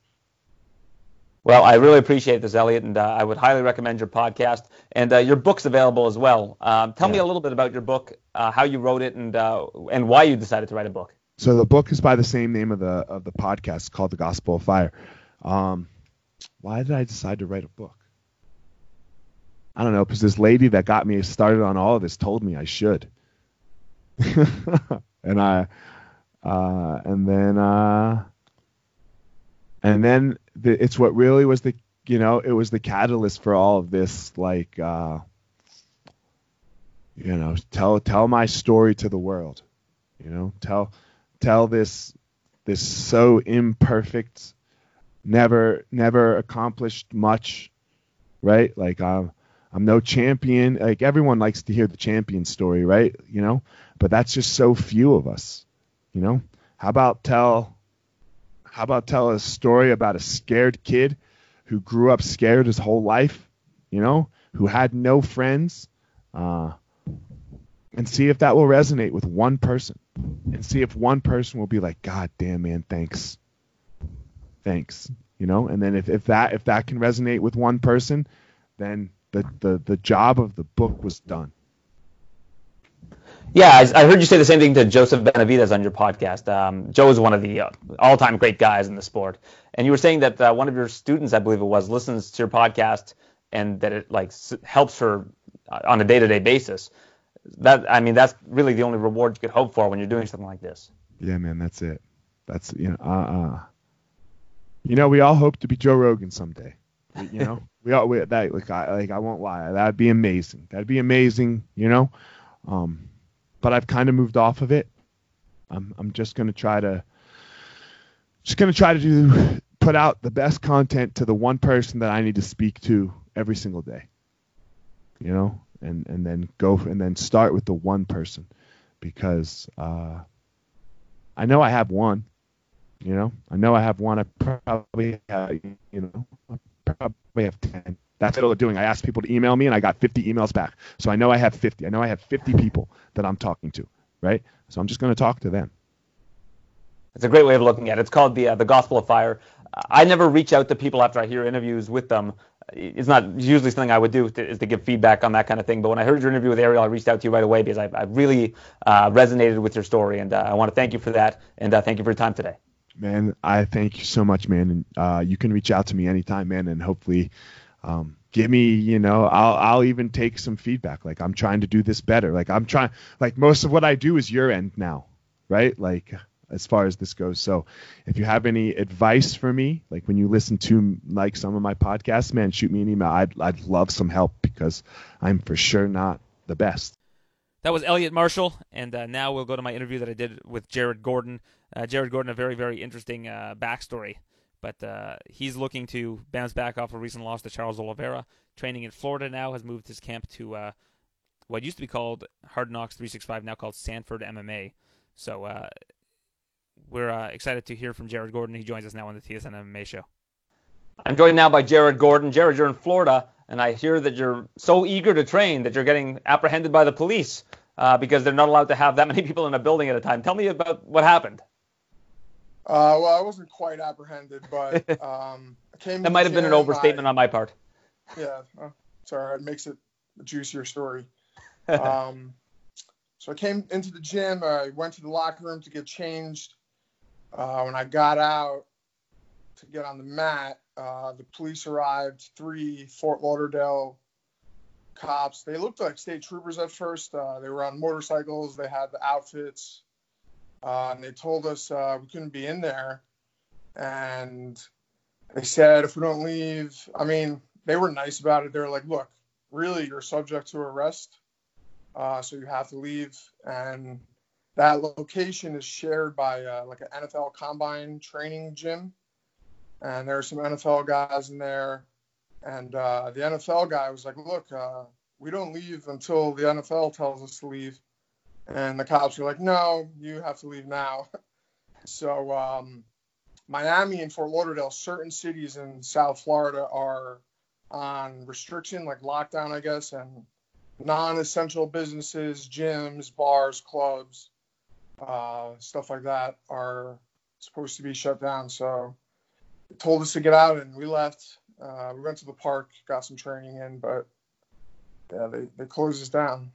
Well, I really appreciate this, Elliot, and uh, I would highly recommend your podcast and uh, your book's available as well. Um, tell me a little bit about your book, uh, how you wrote it, and uh, and why you decided to write a book. So the book is by the same name of the of the podcast called The Gospel of Fire. Um, why did I decide to write a book? I don't know, because this lady that got me started on all of this told me I should. *laughs* and I uh, and then uh, and then the, it's what really was the you know it was the catalyst for all of this like uh, you know tell tell my story to the world you know tell tell this this so imperfect never never accomplished much right? Like i'm i'm no champion. Like everyone likes to hear the champion story right? You know but that's just so few of us you know? How about tell how about tell a story about a scared kid who grew up scared his whole life you know who had no friends uh, and see if that will resonate with one person and see if one person will be like, God damn man, thanks. Thanks. You know, and then if, if that if that can resonate with one person, then the, the, the job of the book was done. Yeah, I, I heard you say the same thing to Joseph Benavidez on your podcast. Um, Joe is one of the uh, all-time great guys in the sport, and you were saying that uh, one of your students, I believe it was, listens to your podcast and that it like s- helps her uh, on a day-to-day basis. that I mean that's really the only reward you could hope for when you're doing something like this. Yeah, man, that's it. That's you know, uh, uh you know, we all hope to be Joe Rogan someday. You know, *laughs* we all we, that like I like I won't lie, that'd be amazing. That'd be amazing. You know, um, but I've kind of moved off of it. I'm I'm just gonna try to just gonna try to do put out the best content to the one person that I need to speak to every single day. You know, and and then go and then start with the one person because uh, I know I have one. You know, I know I have one. I probably have, you know, I probably have ten. That's what I'm doing. I asked people to email me, and I got 50 emails back. So I know I have 50. I know I have 50 people that I'm talking to, right? So I'm just going to talk to them. It's a great way of looking at it. It's called the uh, the Gospel of Fire. I never reach out to people after I hear interviews with them. It's not usually something I would do to, is to give feedback on that kind of thing. But when I heard your interview with Ariel, I reached out to you right away because I, I really uh, resonated with your story, and uh, I want to thank you for that, and uh, thank you for your time today. Man, I thank you so much, man. And uh, you can reach out to me anytime, man, and hopefully um, give me, you know, I'll I'll even take some feedback. Like I'm trying to do this better. Like I'm trying. Like most of what I do is your end now, right? Like as far as this goes. So if you have any advice for me, like when you listen to like some of my podcasts, man, shoot me an email. I'd I'd love some help because I'm for sure not the best. That was Elliot Marshall, and uh, now we'll go to my interview that I did with Jared Gordon. Uh, Jared Gordon, a very very interesting uh, backstory, but uh, he's looking to bounce back off a recent loss to Charles Oliveira. Training in Florida now has moved his camp to uh, what used to be called Hard Knocks 365, now called Sanford MMA. So uh, we're uh, excited to hear from Jared Gordon. He joins us now on the TSN MMA show. I'm joined now by Jared Gordon. Jared, you're in Florida, and I hear that you're so eager to train that you're getting apprehended by the police uh, because they're not allowed to have that many *laughs* people in a building at a time. Tell me about what happened. Uh, well, I wasn't quite apprehended, but *laughs* um, I came. that might have been an overstatement I, on my part. Yeah, uh, sorry, it makes it a juicier story. *laughs* um, so I came into the gym. I went to the locker room to get changed. Uh, when I got out to get on the mat, uh, the police arrived. Three Fort Lauderdale cops. They looked like state troopers at first. Uh, they were on motorcycles. They had the outfits. Uh, and they told us uh, we couldn't be in there. And they said if we don't leave, I mean, they were nice about it. They were like, look, really, you're subject to arrest, uh, so you have to leave. And that location is shared by uh, like an NFL combine training gym. And there are some NFL guys in there. And uh, the NFL guy was like, look, uh, we don't leave until the NFL tells us to leave. And the cops were like, no, you have to leave now. *laughs* so um, Miami and Fort Lauderdale, certain cities in South Florida are on restriction, like lockdown, I guess, and non-essential businesses, gyms, bars, clubs, uh, stuff like that are supposed to be shut down. So they told us to get out, and we left. Uh, we went to the park, got some training in, but yeah, they, they closed us down.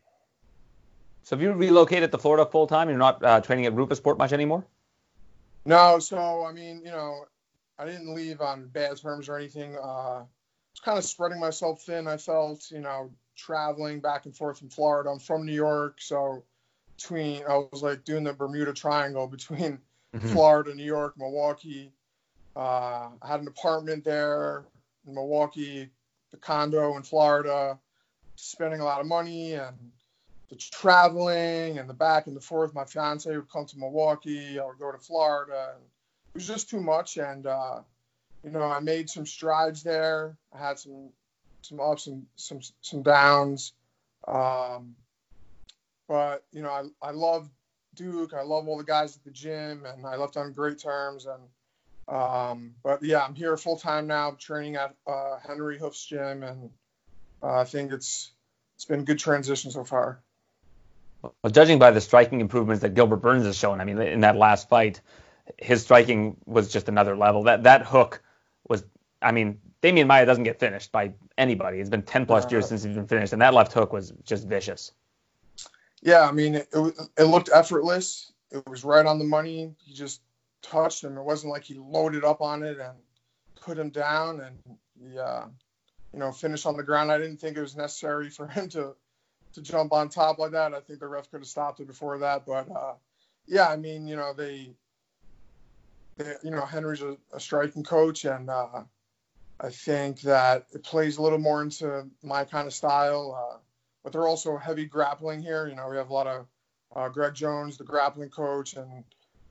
So have you relocated to Florida full time? You're not uh, training at Roufusport much anymore? No. So I mean, you know, I didn't leave on bad terms or anything. Uh, I was kind of spreading myself thin. I felt, you know, traveling back and forth from Florida. I'm from New York, so between I was like doing the Bermuda Triangle between mm-hmm. Florida, New York, Milwaukee. Uh, I had an apartment there in Milwaukee, the condo in Florida, spending a lot of money and the traveling and the back and the forth. My fiance would come to Milwaukee, I would go to Florida. And it was just too much, and uh, you know, I made some strides there. I had some some ups and some some downs. Um, but you know, I I love Duke. I love all the guys at the gym, and I left on great terms. And um, but yeah, I'm here full time now, training at uh, Henry Hooft's gym, and uh, I think it's it's been a good transition so far. Well, judging by the striking improvements that Gilbert Burns has shown, I mean, in that last fight, his striking was just another level. That that hook was, I mean, Demian Maia doesn't get finished by anybody. It's been 10 plus years since he's been finished, and that left hook was just vicious. Yeah, I mean, it, it looked effortless. It was right on the money. He just touched him. It wasn't like he loaded up on it and put him down and he, uh, you know, finished on the ground. I didn't think it was necessary for him to to jump on top like that. I think the ref could have stopped it before that, but uh, yeah, I mean, you know, they, they you know, Henry's a, a striking coach, and uh, I think that it plays a little more into my kind of style. Uh, but they're also heavy grappling here. You know, we have a lot of uh, Greg Jones, the grappling coach, and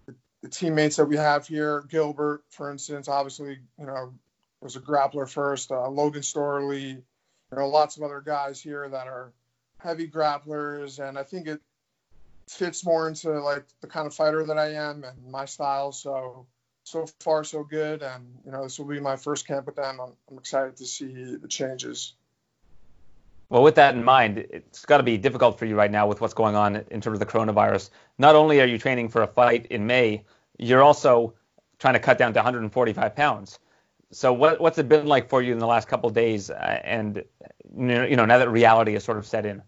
the, the, teammates that we have here. Gilbert, for instance, obviously, you know, was a grappler first. Uh, Logan Storley, you know, lots of other guys here that are heavy grapplers, and I think it fits more into like the kind of fighter that I am and my style. So so far so good, and you know, this will be my first camp with them. I'm, I'm excited to see the changes. Well, with that in mind, it's got to be difficult for you right now with what's going on in terms of the coronavirus. Not only are you training for a fight in May, you're also trying to cut down to 145 pounds. So, what, what's it been like for you in the last couple days? Uh, and you know, now that reality has sort of set in.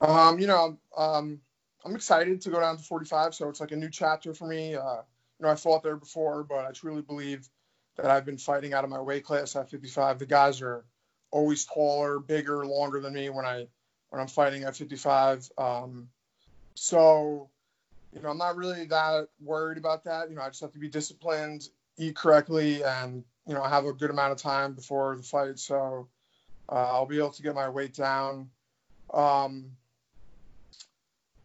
Um, you know, um, I'm excited to go down to 45. So it's like a new chapter for me. Uh, you know, I fought there before, but I truly believe that I've been fighting out of my weight class at 55. The guys are always taller, bigger, longer than me when I when I'm fighting at 55. Um, so, you know, I'm not really that worried about that. You know, I just have to be disciplined, eat correctly, and you know, have a good amount of time before the fight. So, uh, I'll be able to get my weight down. Um,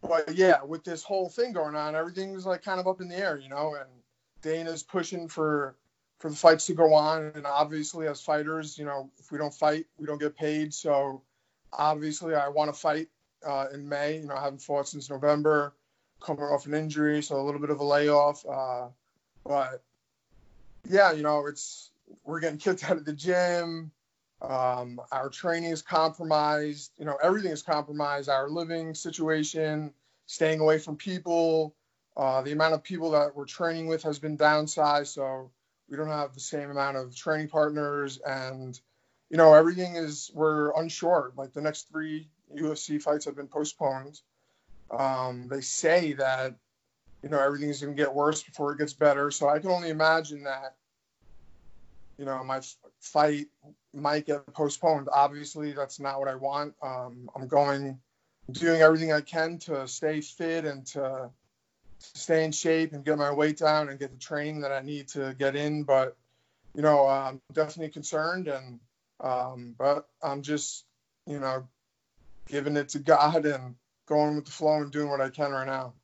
but yeah, with this whole thing going on, everything's like kind of up in the air, you know. And Dana's pushing for for the fights to go on. And obviously, as fighters, you know, if we don't fight, we don't get paid. So obviously, I want to fight uh, in May. You know, I haven't fought since November, coming off an injury, so a little bit of a layoff. Uh, but yeah, you know, it's we're getting kicked out of the gym. Um, our training is compromised. You know, everything is compromised. Our living situation, staying away from people, uh, the amount of people that we're training with has been downsized. So we don't have the same amount of training partners, and you know everything is we're unsure. Like the next three UFC fights have been postponed. Um, they say that you know everything's going to get worse before it gets better. So I can only imagine that you know my fight might get postponed. Obviously, that's not what I want. Um, I'm going, doing everything I can to stay fit and to stay in shape and get my weight down and get the training that I need to get in. But you know, I'm definitely concerned, and um, but I'm just you know giving it to God and going with the flow and doing what I can right now.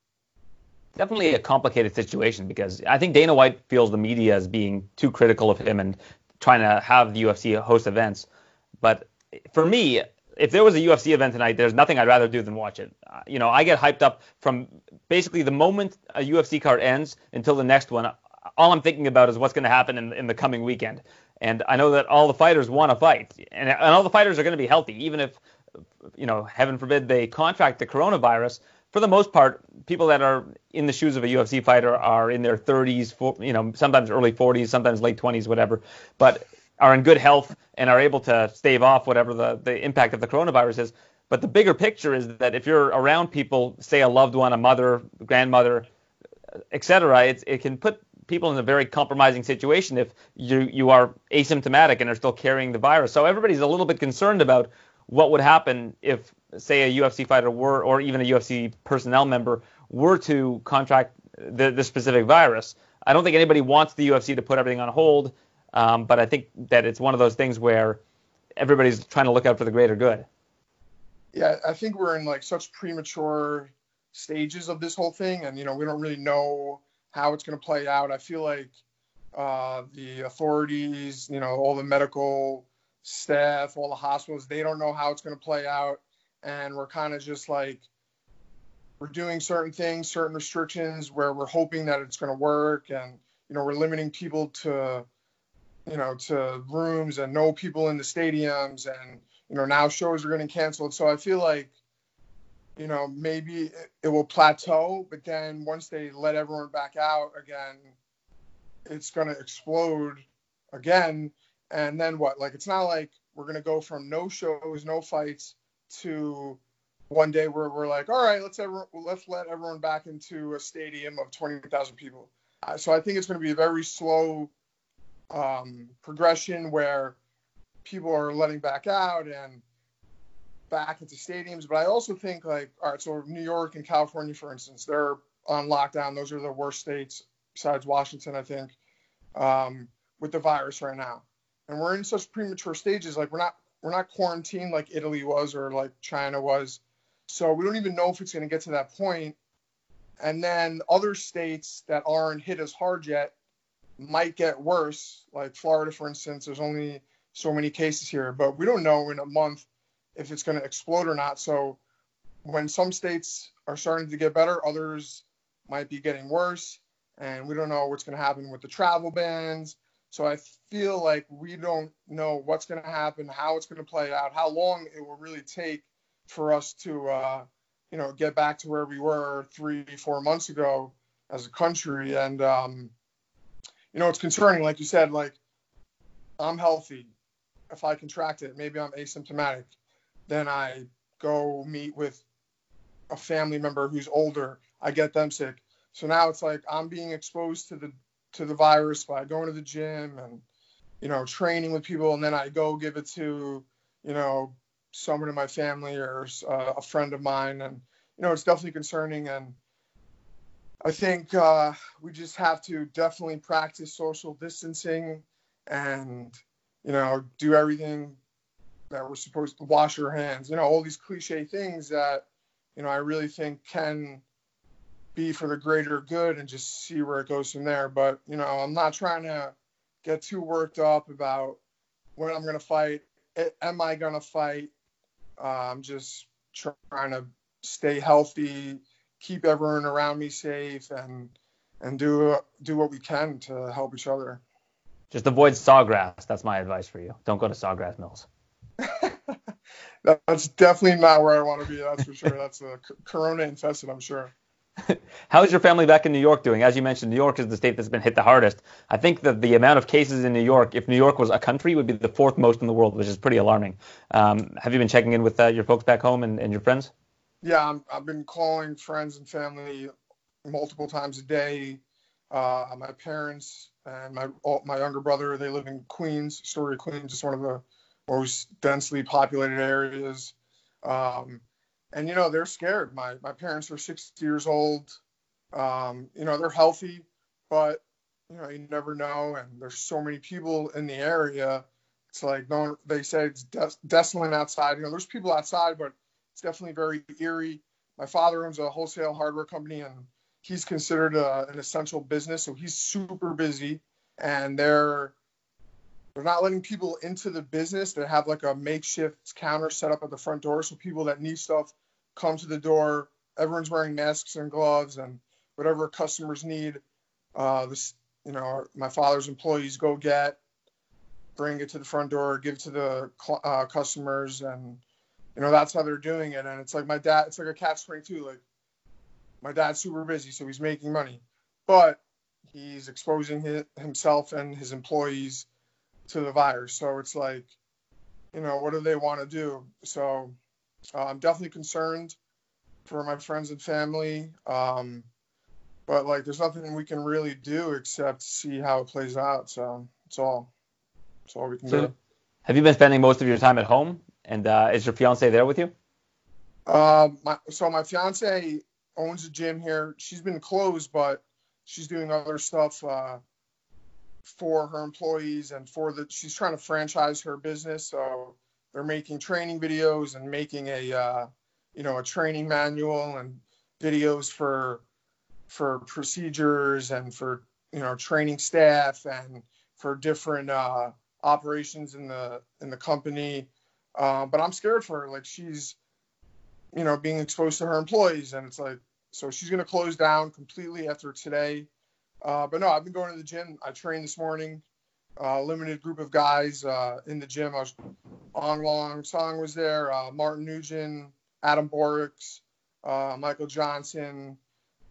Definitely a complicated situation because I think Dana White feels the media is being too critical of him and trying to have the UFC host events. But for me, if there was a UFC event tonight, there's nothing I'd rather do than watch it. Uh, you know, I get hyped up from basically the moment a UFC card ends until the next one. All I'm thinking about is what's going to happen in, in the coming weekend. And I know that all the fighters want to fight, and, and all the fighters are going to be healthy, even if, you know, heaven forbid they contract the coronavirus. For the most part, people that are in the shoes of a UFC fighter are in their 30s, you know, sometimes early 40s, sometimes late 20s, whatever. But are in good health and are able to stave off whatever the, the impact of the coronavirus is. But the bigger picture is that if you're around people, say a loved one, a mother, grandmother, etc., it can put people in a very compromising situation if you you are asymptomatic and are still carrying the virus. So everybody's a little bit concerned about what would happen if, say, a UFC fighter were, or even a UFC personnel member were to contract the, the specific virus. I don't think anybody wants the UFC to put everything on hold. Um, but I think that it's one of those things where everybody's trying to look out for the greater good. Yeah, I think we're in like such premature stages of this whole thing, and you know we don't really know how it's going to play out. I feel like uh, the authorities, you know, all the medical staff, all the hospitals, they don't know how it's going to play out, and we're kind of just like we're doing certain things, certain restrictions where we're hoping that it's going to work, and you know we're limiting people to you know, to rooms and no people in the stadiums, and you know now shows are getting canceled. So I feel like, you know, maybe it will plateau, but then once they let everyone back out again, it's going to explode again. And then what? Like it's not like we're going to go from no shows, no fights to one day where we're like, all right, let's ever, let's let everyone back into a stadium of 20,000 people. So I think it's going to be a very slow um, progression where people are letting back out and back into stadiums. But I also think like, all right, so New York and California, for instance, they're on lockdown. Those are the worst states besides Washington, I think, um, with the virus right now. And we're in such premature stages. Like we're not we're not quarantined like Italy was or like China was. So we don't even know if it's going to get to that point. And then other states that aren't hit as hard yet might get worse. Like Florida, for instance, there's only so many cases here, but we don't know in a month if it's going to explode or not. So when some states are starting to get better, others might be getting worse, and we don't know what's going to happen with the travel bans. So I feel like we don't know what's going to happen, how it's going to play out, how long it will really take for us to, uh, you know, get back to where we were three, four months ago as a country. And um, you know, it's concerning, like you said, like I'm healthy. If I contract it, maybe I'm asymptomatic. Then I go meet with a family member who's older. I get them sick. So now it's like I'm being exposed to the to the virus by going to the gym and you know training with people, and then I go give it to you know someone in my family or uh, a friend of mine, and you know it's definitely concerning. And I think uh, we just have to definitely practice social distancing and you know do everything that we're supposed to wash our hands. You know all these cliche things that you know I really think can be for the greater good and just see where it goes from there. But you know, I'm not trying to get too worked up about when I'm gonna fight. Am I gonna fight? Uh, I'm just trying to stay healthy, keep everyone around me safe, and and do do what we can to help each other. Just avoid sawgrass. That's my advice for you. Don't go to sawgrass mills. *laughs* That's definitely not where I want to be. That's for sure. That's a corona infested. I'm sure. *laughs* How is your family back in New York doing? As you mentioned, New York is the state that's been hit the hardest. I think that the amount of cases in New York, if New York was a country, would be the fourth most in the world, which is pretty alarming. Um, have you been checking in with uh, your folks back home and, and your friends? Yeah, i have been calling friends and family multiple times a day. Uh, my parents and my my younger brother, they live in Queens, Astoria, Queens. It's one of the most densely populated areas. Um, and you know they're scared. My my parents are 60 years old. Um, you know they're healthy, but you know you never know. And there's so many people in the area. It's like no, they say it's des- desolate outside. You know there's people outside, but it's definitely very eerie. My father owns a wholesale hardware company, and he's considered a, an essential business, so he's super busy. And they're they're not letting people into the business. They have like a makeshift counter set up at the front door, so people that need stuff come to the door. Everyone's wearing masks and gloves, and whatever customers need, uh, this you know my father's employees go get, bring it to the front door, give it to the uh, customers, and you know that's how they're doing it. And it's like my dad, it's like a catch twenty two. Like my dad's super busy, so he's making money, but he's exposing his, himself and his employees to the virus. So it's like, you know, what do they want to do? So uh, I'm definitely concerned for my friends and family. Um, but like, there's nothing we can really do except see how it plays out. So it's all, it's all we can so, do. Have you been spending most of your time at home? And uh, is your fiance there with you? Uh, my, so my fiance owns a gym here. She's been closed, but she's doing other stuff uh, for her employees and for the. She's trying to franchise her business, so they're making training videos and making a uh, you know a training manual and videos for for procedures and for you know training staff and for different uh, operations in the in the company. Uh, but I'm scared for her. Like she's you know being exposed to her employees, and it's like so she's gonna close down completely after today. Uh, but no, I've been going to the gym. I trained this morning uh, limited group of guys uh, in the gym. I was Ong Long Song was there, uh, Martin Nugent, Adam Borics, uh, Michael Johnson,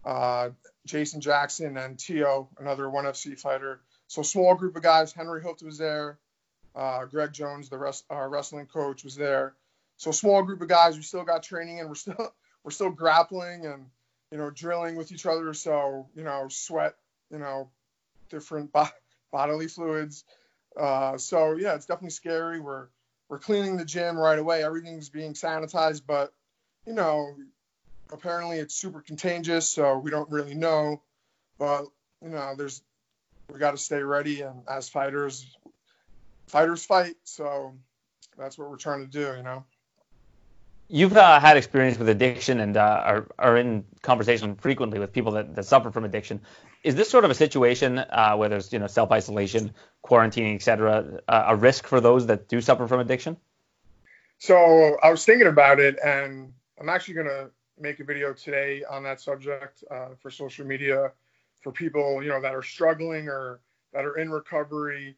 uh, Jason Jackson, and Tio, another ONE FC fighter. So small group of guys. Henry Hooft was there. Uh, Greg Jones, the rest, wrestling coach, was there. So small group of guys. We still got training, and we're still *laughs* we're still grappling and you know drilling with each other. So you know sweat, you know different bodily fluids. Uh, so yeah, it's definitely scary. We're we're cleaning the gym right away. Everything's being sanitized, but you know, apparently it's super contagious, so we don't really know. But you know, there's we got to stay ready, and as fighters, fighters fight. So that's what we're trying to do, you know. You've uh, had experience with addiction and uh, are, are in conversation frequently with people that, that suffer from addiction. Is this sort of a situation uh, where there's you know self isolation, quarantining, etc., uh, a risk for those that do suffer from addiction? So I was thinking about it, and I'm actually going to make a video today on that subject uh, for social media for people you know that are struggling or that are in recovery.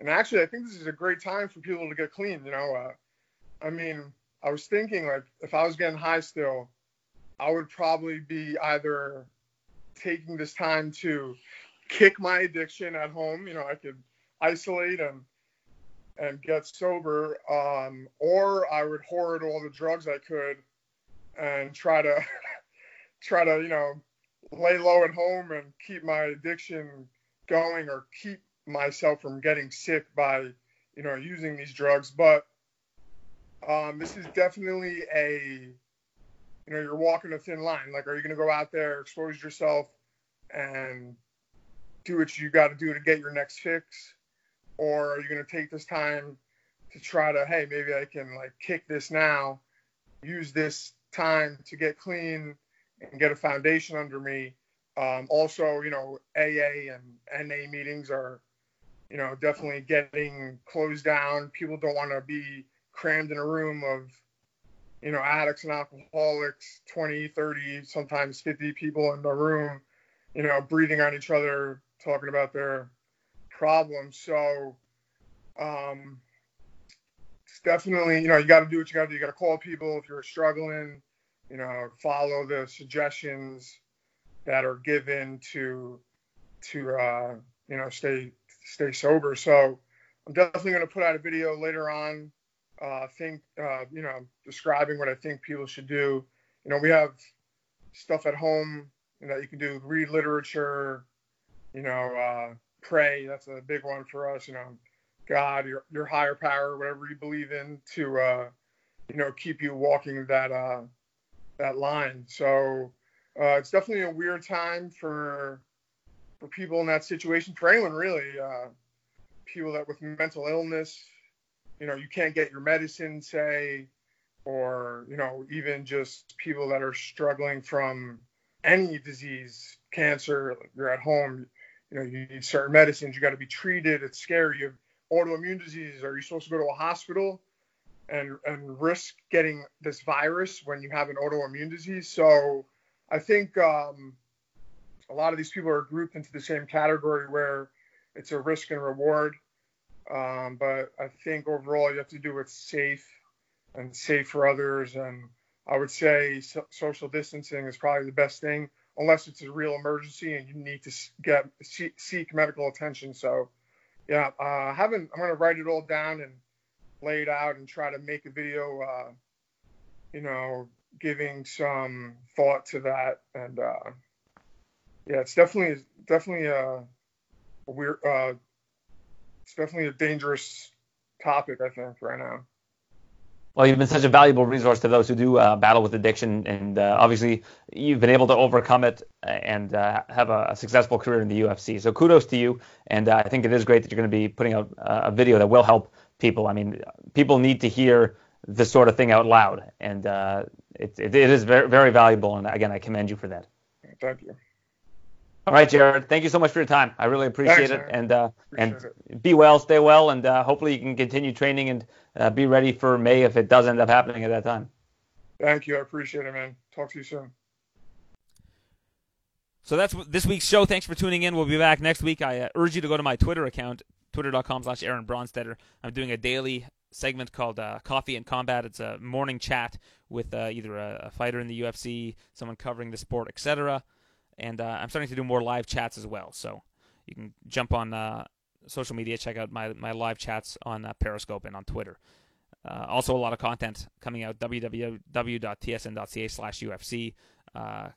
And actually, I think this is a great time for people to get clean. You know, uh, I mean I was thinking like if I was getting high still, I would probably be either taking this time to kick my addiction at home. You know, I could isolate and and get sober, um, or I would hoard all the drugs I could and try to *laughs* try to you know lay low at home and keep my addiction going or keep myself from getting sick by you know using these drugs. But um, this is definitely a, you know, you're walking a thin line. Like, are you going to go out there, expose yourself, and do what you got to do to get your next fix, or are you going to take this time to try to, hey, maybe I can like kick this now, use this time to get clean and get a foundation under me. Um, also, you know, AA and NA meetings are, you know, definitely getting closed down. People don't want to be crammed in a room of you know addicts and alcoholics 20 30 sometimes 50 people in the room you know breathing on each other talking about their problems. So um it's definitely you know you got to do what you got to do. You got to call people if you're struggling you know follow the suggestions that are given to to uh you know stay stay sober. So i'm definitely going to put out a video later on uh, think, uh, you know, describing what I think people should do. You know, we have stuff at home you know, that you can do, read literature, you know, uh, pray. That's a big one for us. You know, God, your your higher power, whatever you believe in, to uh, you know keep you walking that uh, that line. So uh, it's definitely a weird time for for people in that situation. For anyone really, uh, people that with mental illness, you know you can't get your medicine say or you know even just people that are struggling from any disease cancer you're at home you know you need certain medicines you got to be treated it's scary you have autoimmune diseases are you supposed to go to a hospital and and risk getting this virus when you have an autoimmune disease? So i think um, a lot of these people are grouped into the same category where it's a risk and reward um, but I think overall you have to do what's safe and safe for others. And I would say so- social distancing is probably the best thing, unless it's a real emergency and you need to get seek medical attention. So, yeah, uh, haven't I'm gonna write it all down and lay it out and try to make a video. Uh, you know, giving some thought to that. And uh, yeah, it's definitely definitely a, a weird uh, it's definitely a dangerous topic, I think, right now. Well, you've been such a valuable resource to those who do uh, battle with addiction, and uh, obviously you've been able to overcome it and uh, have a, a, successful career in the UFC. So kudos to you, and uh, I think it is great that you're going to be putting out a video that will help people. I mean, people need to hear this sort of thing out loud, and uh, it, it, it is very, very valuable. And again, I commend you for that. Thank you. All right, Jared. Thank you so much for your time. I really appreciate Thanks, it. And uh, and it. be well, stay well, and uh, hopefully you can continue training and uh, be ready for May if it does end up happening at that time. Thank you. I appreciate it, man. Talk to you soon. So that's this week's show. Thanks for tuning in. We'll be back next week. I uh, urge you to go to my Twitter account, twitter.com slash Aaron Bronsteter. I'm doing a daily segment called uh, Coffee and Combat. It's a morning chat with uh, either a, a, fighter in the UFC, someone covering the sport, etc and uh, I'm starting to do more live chats as well. So you can jump on uh, social media, check out my my live chats on uh, Periscope and on Twitter. Uh, also, a lot of content coming out www.tsn.ca/ufc. Uh,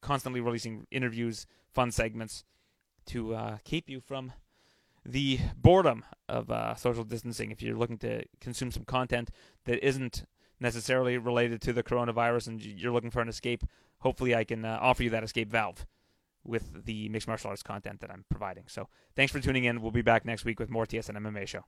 constantly releasing interviews, fun segments to uh, keep you from the boredom of social distancing. If you're looking to consume some content that isn't necessarily related to the coronavirus and you're looking for an escape, hopefully I can uh, offer you that escape valve with the mixed martial arts content that I'm providing. So thanks for tuning in. We'll be back next week with more TSN MMA show.